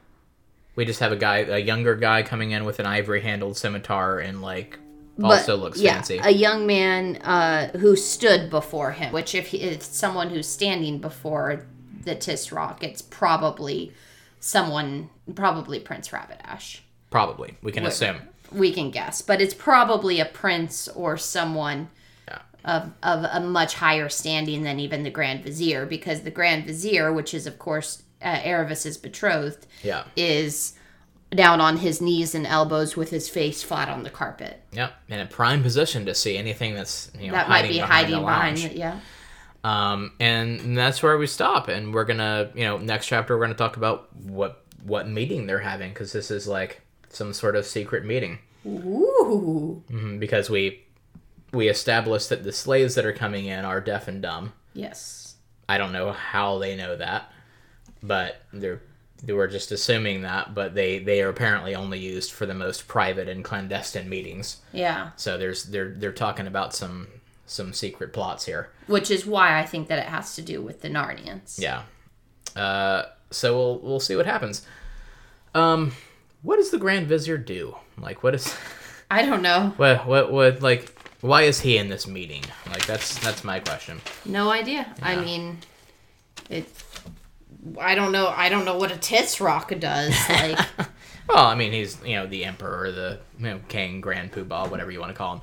We just have a guy, a younger guy coming in with an ivory handled scimitar and like also looks yeah, fancy. A young man uh, who stood before him, which if he, if someone who's standing before the Tisroc, it's probably someone, probably Prince Rabadash. Probably. We can assume. We can guess, but it's probably a prince or someone. Of, of a much higher standing than even the Grand Vizier, because the Grand Vizier, which is of course uh, Aravis's betrothed, Yeah. is down on his knees and elbows with his face flat on the carpet. Yep. In a prime position to see anything that's you know That might be behind hiding behind it, yeah. Um, and that's where we stop. And we're gonna, you know, next chapter we're gonna talk about what what meeting they're having because this is like some sort of secret meeting. Ooh. Mhm, Because we we established that the slaves that are coming in are deaf and dumb. Yes. I don't know how they know that, but they're they were just assuming that. But they they are apparently only used for the most private and clandestine meetings. Yeah. So there's they're they're talking about some some secret plots here. Which is why I think that it has to do with the Narnians. Yeah. Uh, so we'll we'll see what happens. Um, what does the Grand Vizier do? Like, what is (laughs) I don't know. what what what like? Why is he in this meeting? Like, that's that's my question. No idea. I mean, it. I don't know. I don't know what a Tisroc does. (laughs) Like, Well, I mean, he's you know the emperor, the you know king, grand poobah, whatever you want to call him.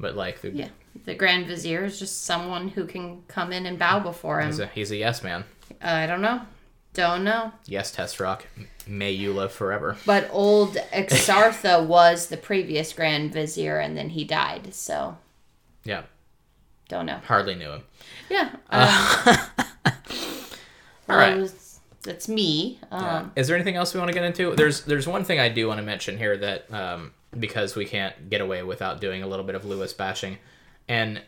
But like, the, yeah, the Grand Vizier is just someone who can come in and bow before him. he's a he's a yes man. Uh, I don't know. Don't know. Yes, Tisroc. May you live forever. But old Axartha (laughs) was the previous Grand Vizier, and then he died. So Yeah, don't know. hardly knew him. Yeah. Um, (laughs) All right. well, That's me. Um, Is there anything else we want to get into? There's there's one thing I do want to mention here that um, because we can't get away without doing a little bit of Lewis bashing, and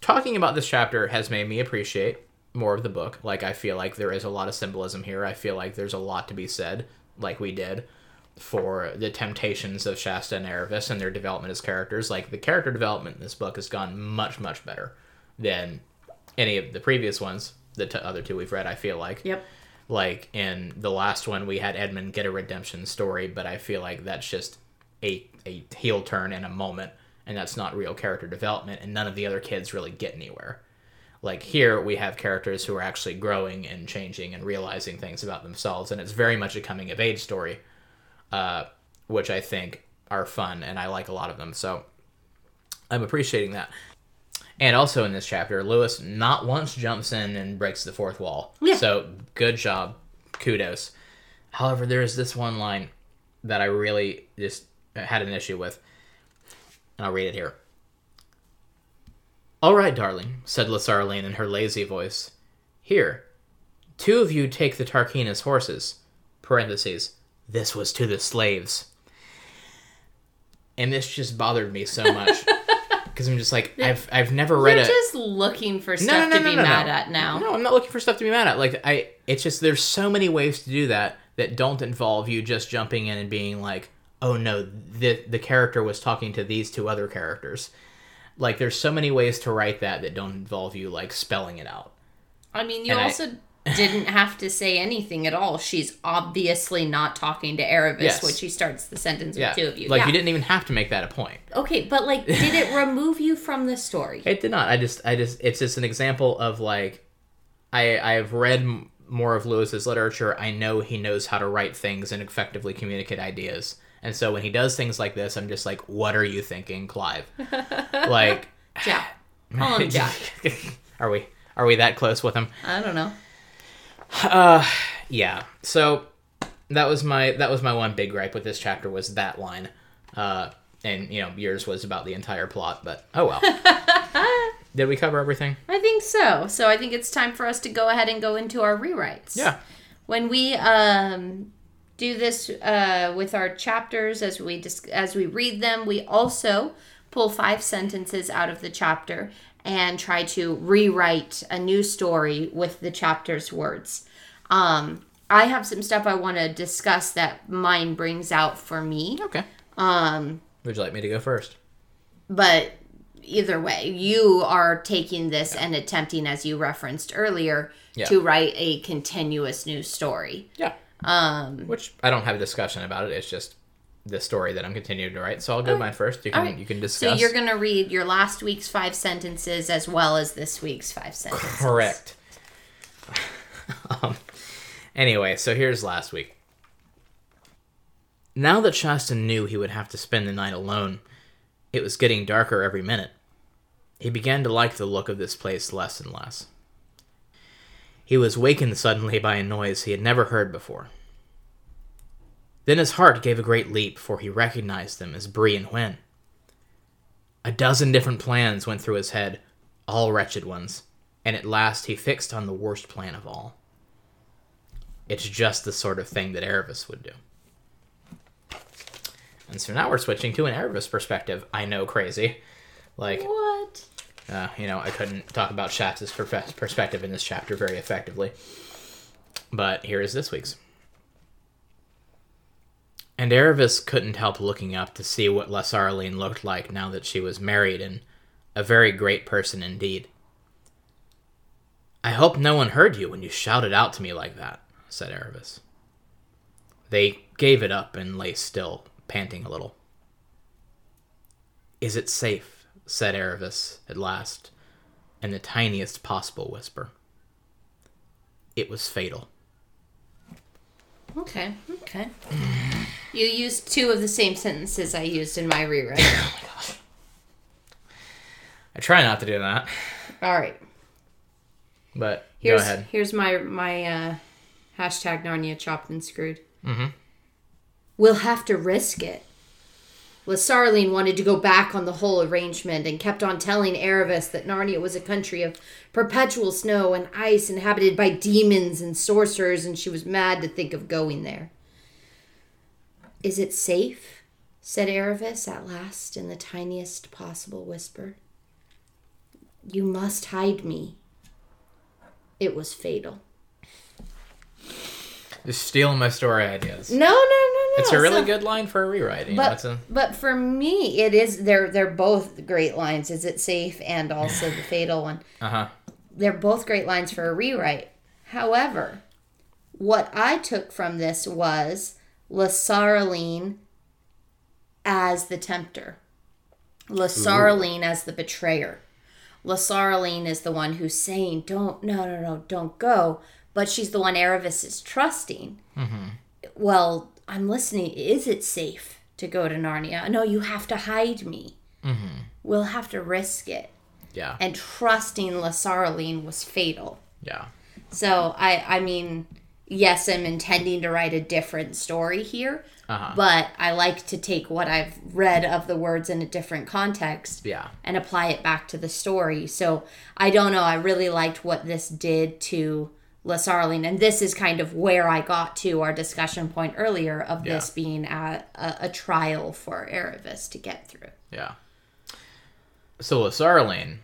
talking about this chapter has made me appreciate more of the book. Like I feel like there is a lot of symbolism here. I feel like there's a lot to be said, like we did for the temptations of Shasta and Aravis and their development as characters. Like the character development in this book has gone much much better than any of the previous ones. The t- other two we've read, I feel like yep. like in the last one we had edmund get a redemption story but i feel like that's just a, a heel turn in a moment and that's not real character development and none of the other kids really get anywhere like here we have characters who are actually growing and changing and realizing things about themselves and it's very much a coming of age story uh, which i think are fun and i like a lot of them so i'm appreciating that And also in this chapter, Lewis not once jumps in and breaks the fourth wall. Yeah. So good job. Kudos. However, there is this one line that I really just had an issue with. And I'll read it here. All right, darling, said Lasaraleen in her lazy voice. Here, two of you take the Tarkheena's horses. Parentheses. This was to the slaves. And this just bothered me so much. (laughs) Because I'm just like, I've, I've never read You're a. just looking for stuff no, no, to no, be no, no. mad at now. No, I'm not looking for stuff to be mad at. Like I, it's just there's so many ways to do that that don't involve you just jumping in and being like, oh no, the the character was talking to these two other characters. Like there's so many ways to write that that don't involve you like spelling it out. I mean, you And I- also didn't have to say anything at all. She's obviously not talking to Aravis Yes. when she starts the sentence Yeah, with two of you. like yeah. you didn't even have to make that a point. Okay, but like, (laughs) did it remove you from the story? It did not. I just, I just, it's just an example of like, I, I have read m- more of Lewis's literature. I know he knows how to write things and effectively communicate ideas. And so when he does things like this, I'm just like, what are you thinking, Clive? (laughs) like, Jack. (sighs) Call him Jack. (laughs) are we, are we that close with him? I don't know. Yeah. So that was my, that was my one big gripe with this chapter was that line. Uh, and you know, yours was about the entire plot, but oh well. (laughs) Did we cover everything? I think so. So I think it's time for us to go ahead and go into our rewrites. Yeah. When we um, do this uh, with our chapters as we dis- as we read them, we also pull five sentences out of the chapter and try to rewrite a new story with the chapter's words. Um, I have some stuff I want to discuss that mine brings out for me. Okay. Um, Would you like me to go first? but either way, you are taking this and attempting, as you referenced earlier, Yeah. to write a continuous new story. Yeah. Um, Which I don't have a discussion about it. It's just the story that I'm continuing to write. So I'll go mine first. You can Alright. you can discuss. so you're going to read your last week's five sentences as well as this week's five sentences. correct. (laughs) um, anyway, so here's last week. Now that Shasta knew he would have to spend the night alone, it was getting darker every minute. He began to like the look of this place less and less. He was wakened suddenly by a noise he had never heard before. Then his heart gave a great leap, for he recognized them as Bree and Hwin. A dozen different plans went through his head, all wretched ones, and at last he fixed on the worst plan of all. It's just the sort of thing that Aravis would do. And so now we're switching to an Aravis perspective. I know, crazy. Like, What? Uh, you know, I couldn't talk about perfe- perspective in this chapter very effectively. But here is this week's. And Aravis couldn't help looking up to see what Lasaraleen looked like now that she was married and a very great person indeed. I hope no one heard you when you shouted out to me like that, said Aravis. They gave it up and lay still, panting a little. Is it safe? Said Aravis at last, in the tiniest possible whisper. It was fatal. Okay, okay. You used two of the same sentences I used in my rewrite. (coughs) Oh my gosh. I try not to do that, All right. but Here's go ahead. here's my my uh, hashtag Narnia chopped and screwed. Mm-hmm. We'll have to risk it. Lasaraleen wanted to go back on the whole arrangement and kept on telling Aravis that Narnia was a country of perpetual snow and ice inhabited by demons and sorcerers, and she was mad to think of going there. Is it safe? said Aravis at last in the tiniest possible whisper. You must hide me. It was fatal. Just stealing my story ideas. No, no. It's a really so- good line for a rewrite. You know, But it's a, but for me, it is they're they're both great lines. Is it safe and also the fatal one? (laughs) uh-huh. They're both great lines for a rewrite. However, what I took from this was Lasaraleen as the tempter, Lasaraleen as the betrayer. Lasaraleen is the one who's saying, "Don't, no, no, no, don't go," but she's the one Aravis is trusting. Well, I'm listening. Is it safe to go to Narnia? No, you have to hide me. We'll have to risk it. Yeah. and trusting Lasaraleen was fatal. Yeah. So I I mean, yes, I'm intending to write a different story here, Uh-huh. but I like to take what I've read of the words in a different context Yeah. and apply it back to the story. So I don't know. I really liked what this did to Lasaraleen, and this is kind of where I got to our discussion point earlier of this being a, a, a trial for Aravis to get through. Yeah. So Lasaraleen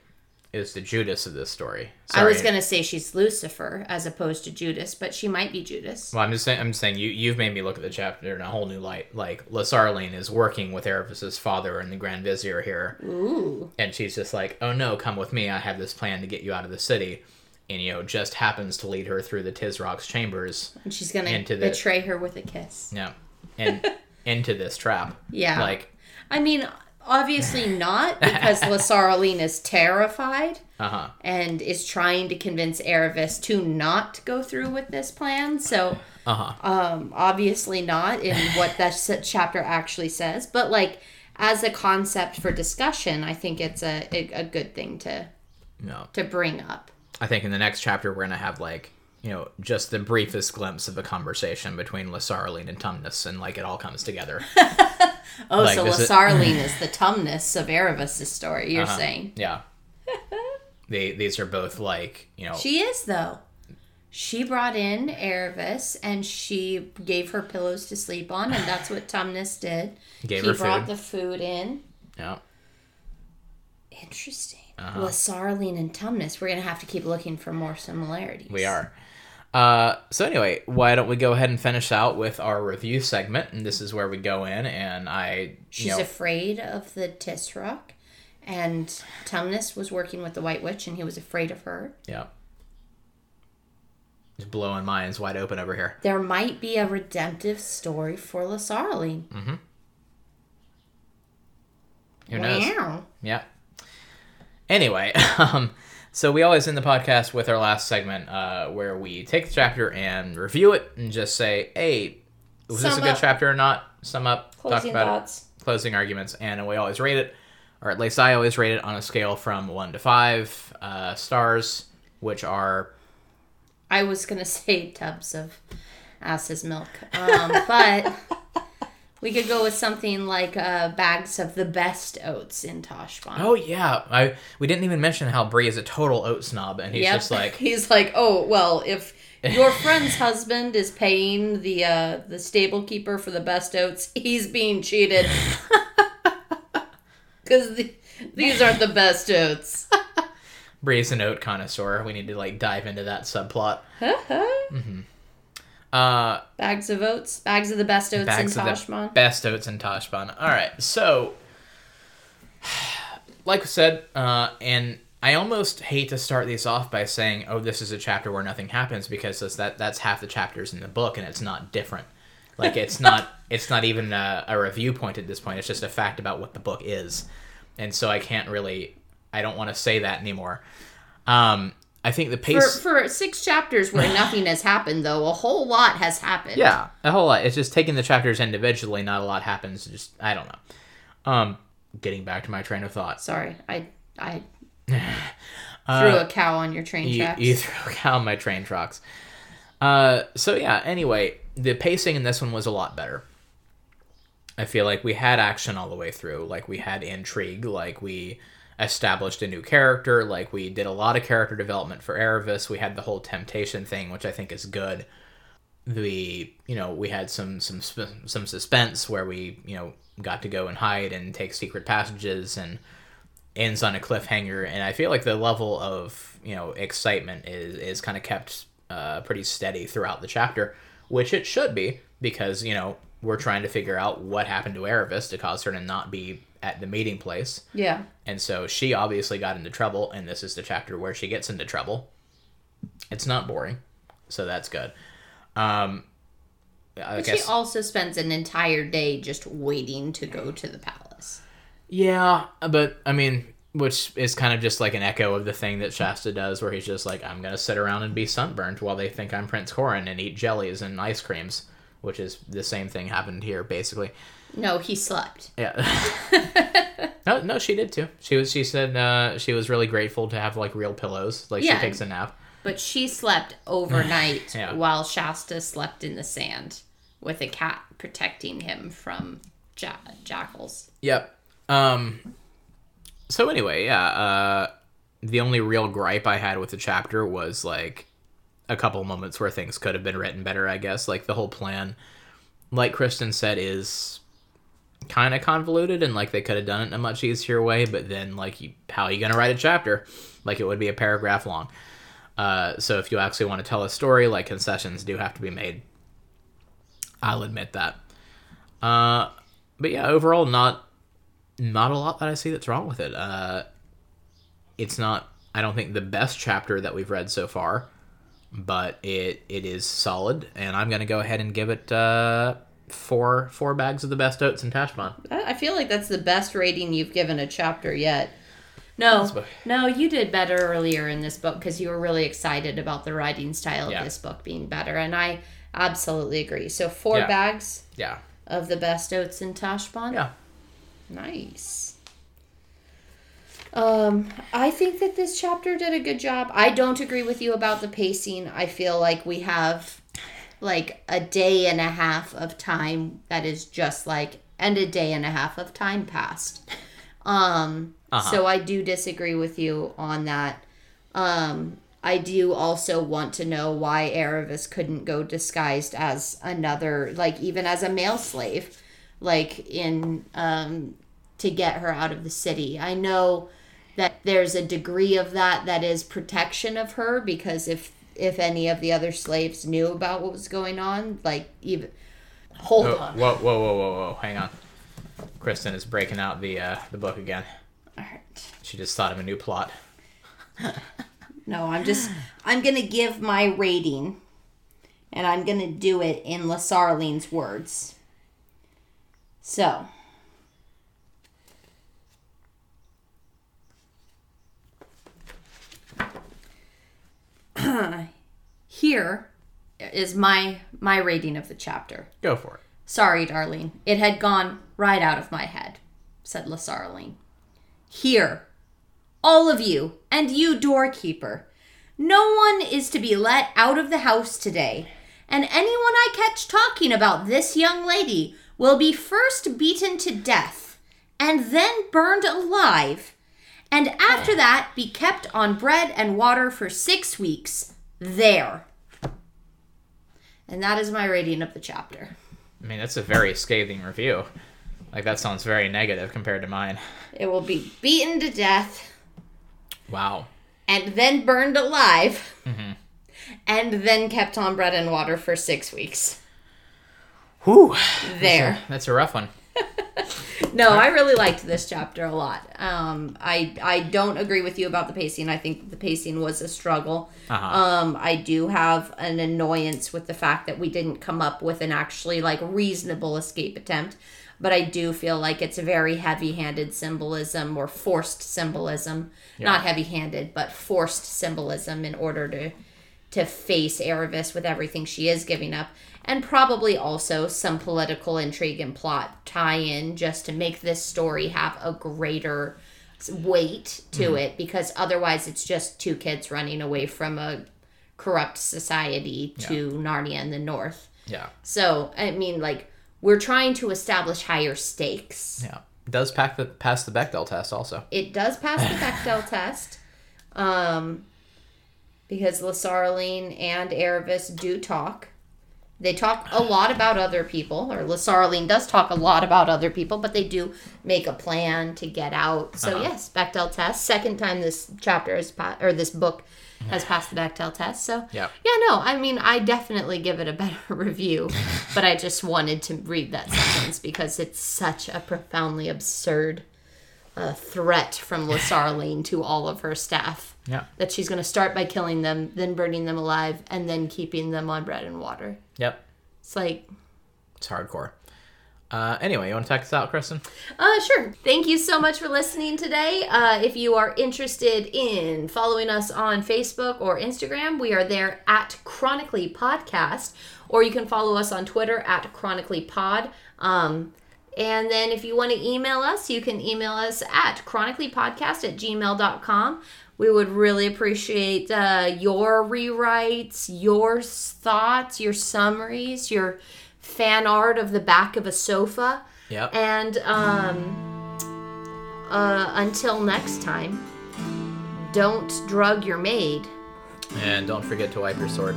is the Judas of this story. I was gonna say she's Lucifer as opposed to Judas, but she might be Judas. Well, I'm just saying. I'm just saying you you've made me look at the chapter in a whole new light. Like Lasaraleen is working with Aravis's father and the Grand Vizier here, Ooh, and she's just like, "Oh no, come with me. I have this plan to get you out of the city." And you know, just happens to lead her through the Tisroc's chambers. and she's gonna Into the- betray her with a kiss. Yeah, and (laughs) into this trap. Yeah. Like, I mean, obviously (laughs) not because Lasaraleen is terrified. uh huh. and is trying to convince Aravis to not go through with this plan. So, Uh huh. um, obviously not in what (laughs) that chapter actually says, but like as a concept for discussion, I think it's a, a, a good thing to No. to bring up. I think in the next chapter we're gonna have like you know just the briefest glimpse of a conversation between Lasaraleen and Tumnus, and like it all comes together. (laughs) Oh, Like, so is- Lasaraleen is the Tumnus of Aravis' story. You're Uh-huh. saying Yeah. (laughs) they these are both like you know she is though. She brought in Aravis and she gave her pillows to sleep on, and that's what Tumnus did. Gave he her brought food. the food in. yeah Interesting. Uh-huh. Lasaraleen and Tumnus. We're gonna have to keep looking for more similarities. we are. Uh, so anyway, why don't we go ahead and finish out with our review segment? And this is where we go in, and I, She's you know, afraid of the Tisroc, and Tumnus was working with the White Witch, and he was afraid of her. yeah, just blowing minds wide open over here. There might be a redemptive story for Lasaraleen. Mm-hmm. Who knows? Wow. Yeah. Anyway, (laughs) um, so we always end the podcast with our last segment, uh, where we take the chapter and review it and just say, "Hey, was this a Sum good chapter or not?" Sum up, talk Closing about thoughts. it, closing arguments, and we always rate it, or at least I always rate it on a scale from one to five uh, stars, which are I was gonna (laughs) say tubs of ass's milk, um, but (laughs) we could go with something like uh, bags of the best oats in Tashbaan. oh yeah, I we didn't even mention how Bree is a total oat snob, and he's Yep. just like, (laughs) he's like, oh well, if your friend's (laughs) husband is paying the uh, the stable keeper for the best oats, he's being cheated (laughs) because the, these aren't the best oats. Bree's an oat connoisseur. We need to like dive into that subplot. Uh, bags of oats, bags of the best oats in Tashbaan. best oats in Tashbaan. All right, so like I said, uh, and I almost hate to start these off by saying, "Oh, this is a chapter where nothing happens," because that's, that that's half the chapters in the book, and it's not different. Like it's (laughs) not it's not even a, a review point at this point. It's just a fact about what the book is, and so I can't really I don't want to say that anymore. Um, I think the For, pace. for six chapters where (laughs) nothing has happened, though, a whole lot has happened. Yeah, a whole lot. It's just taking the chapters individually. Not a lot happens. Just I don't know. Um, getting back to my train of thought. Sorry, I I (laughs) threw a cow on your train Uh, You, tracks. you threw cow on my train tracks. Uh, so yeah. Anyway, the pacing in this one was a lot better. I feel like we had action all the way through. Like we had intrigue. Like we established a new character. Like we did a lot of character development for Aravis. We had the whole temptation thing, which I think is good. The you know we had some some some suspense where we you know got to go and hide and take secret passages and ends on a cliffhanger and i feel like the level of you know excitement is is kind of kept uh, pretty steady throughout the chapter which it should be because you know we're trying to figure out what happened to Aravis to cause her to not be at the meeting place yeah. and so she obviously got into trouble and this is the chapter where she gets into trouble it's not boring so that's good um I But she also spends an entire day just waiting to go to the palace. Yeah, but I mean, which is kind of just like an echo of the thing that Shasta does, where he's just like, I'm gonna sit around and be sunburned while they think I'm Prince Corin and eat jellies and ice creams, which is the same thing happened here, basically. No, he slept. Yeah. (laughs) (laughs) No, no, she did too. She was. She said uh, she was really grateful to have like real pillows. Like Yeah. she takes a nap. But she slept overnight (laughs) Yeah. while Shasta slept in the sand with a cat protecting him from ja- jackals. Yep. Um. So anyway, yeah. Uh, the only real gripe I had with the chapter was like a couple moments where things could have been written better. I guess like the whole plan, like Kristen said, is kind of convoluted and like they could have done it in a much easier way. But then like, you, how are you gonna write a chapter? Like it would be a paragraph long. Uh, so if you actually want to tell a story, like concessions do have to be made. I'll admit that. Uh, but yeah, overall, not not a lot that I see that's wrong with it. Uh, it's not. I don't think the best chapter that we've read so far, but it it is solid, and I'm gonna go ahead and give it uh, four four bags of the best oats in Tashbaan. I feel like that's the best rating you've given a chapter yet. No, no, you did better earlier in this book because you were really excited about the writing style Yeah. of this book being better, and I absolutely agree. So four Yeah. bags Yeah, of the best oats in Tashbaan. yeah, Nice. Um, I think that this chapter did a good job. I don't agree with you about the pacing. I feel like we have like a day and a half of time that is just like and a day and a half of time passed. Um, Uh-huh. so I do disagree with you on that. Um, I do also want to know why Aravis couldn't go disguised as another, like even as a male slave, like in um, to get her out of the city. I know there's a degree of that that is protection of her because if if any of the other slaves knew about what was going on, like even hold Oh, on. whoa, whoa, whoa, whoa, whoa! Hang on. Kristen is breaking out the uh, the book again. All right. She just thought of a new plot. (laughs) No, I'm just I'm gonna give my rating, and I'm gonna do it in Lasaraleen's words. So. (clears throat) Here is my my rating of the chapter. Go for it. Sorry, darling. It had gone right out of my head, said Lasaraleen. Here, all of you, and you, doorkeeper. No one is to be let out of the house today, and anyone I catch talking about this young lady will be first beaten to death, and then burned alive, and after that be kept on bread and water for six weeks. There. And that is my rating of the chapter. I mean, that's a very scathing review. Like that sounds very negative compared to mine. It will be beaten to death Wow. and then burned alive mm-hmm. and then kept on bread and water for six weeks. Whew. There. That's a rough one. No, I really liked this chapter a lot. Um, I I don't agree with you about the pacing. I think the pacing was a struggle. Uh-huh. Um, I do have an annoyance with the fact that we didn't come up with an actually like reasonable escape attempt. But I do feel like it's a very heavy-handed symbolism or forced symbolism, not heavy-handed, but forced symbolism in order to to face Aravis with everything she is giving up, and probably also some political intrigue and plot tie in just to make this story have a greater weight to it, because otherwise it's just two kids running away from a corrupt society to Narnia in the north. Yeah. So, I mean, like, we're trying to establish higher stakes. Yeah. Does pack the pass the Bechdel test also. It does pass the Bechdel (laughs) test. Um, because Lasaraleen and Aravis do talk. They talk a lot about other people, or Lasaraleen does talk a lot about other people, but they do make a plan to get out. So Uh-huh. yes, Bechdel test. Second time this chapter has pa- or this book has passed the Bechdel test. So Yep. yeah, no, I mean, I definitely give it a better (laughs) review, but I just wanted to read that sentence because it's such a profoundly absurd uh, threat from Lasaraleen to all of her staff Yeah. that she's going to start by killing them, then burning them alive, and then keeping them on bread and water. Yep. It's like, It's hardcore. Uh, anyway, you want to check this out, Kristen? Uh, sure. Thank you so much for listening today. Uh, if you are interested in following us on Facebook or Instagram, we are there at Chronically Podcast, or you can follow us on Twitter at Chronically Pod. Um, And then if you want to email us, you can email us at chronicallypodcast at gmail.com. We would really appreciate uh, your rewrites, your thoughts, your summaries, your fan art of the back of a sofa. Yep. And um, uh, until next time, don't drug your maid. And don't forget to wipe your sword.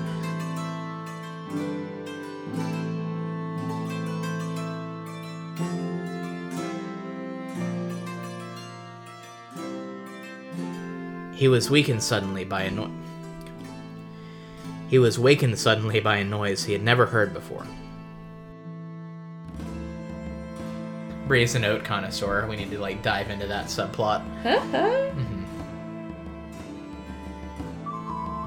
He was weakened suddenly by a noise. He was wakened suddenly by a noise he had never heard before. And oat connoisseur. We need to like dive into that subplot. (laughs) mm-hmm.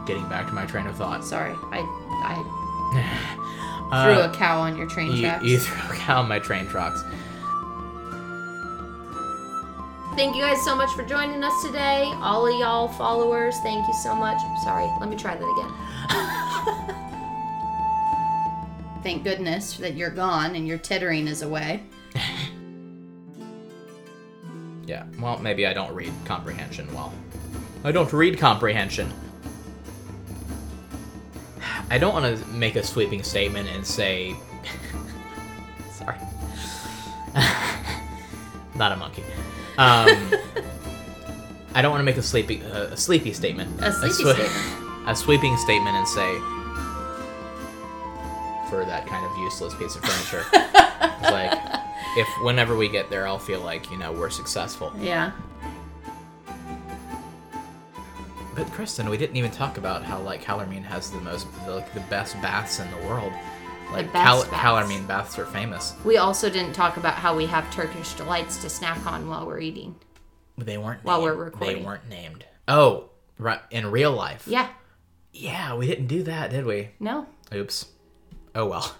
Getting back to my train of thought. Sorry, I I (laughs) Uh, threw a cow on your train you, tracks. you threw a cow on my train tracks. Thank you guys so much for joining us today. All of y'all followers, thank you so much. Sorry, let me try that again. (laughs) Thank goodness that you're gone and your tittering is away. (laughs) Yeah, well, maybe I don't read comprehension well. I don't read comprehension. (sighs) I don't want to make a sweeping statement and say. (laughs) Sorry. Not a monkey. Um, I don't want to make a sleepy, uh, a sleepy statement. A sleepy swe- statement. A sweeping statement and say. For that kind of useless piece of furniture. It's like, if whenever we get there, I'll feel like, you know, we're successful. Yeah. But Kristen, we didn't even talk about how like Calormene has the most, the, like the best baths in the world. Like best Cal- baths. Calormene baths are famous. We also didn't talk about how we have Turkish delights to snack on while we're eating. They weren't While named. we're recording. They weren't named. Oh, right. In real life. Yeah. Yeah, we didn't do that, did we? No. Oops. Oh well.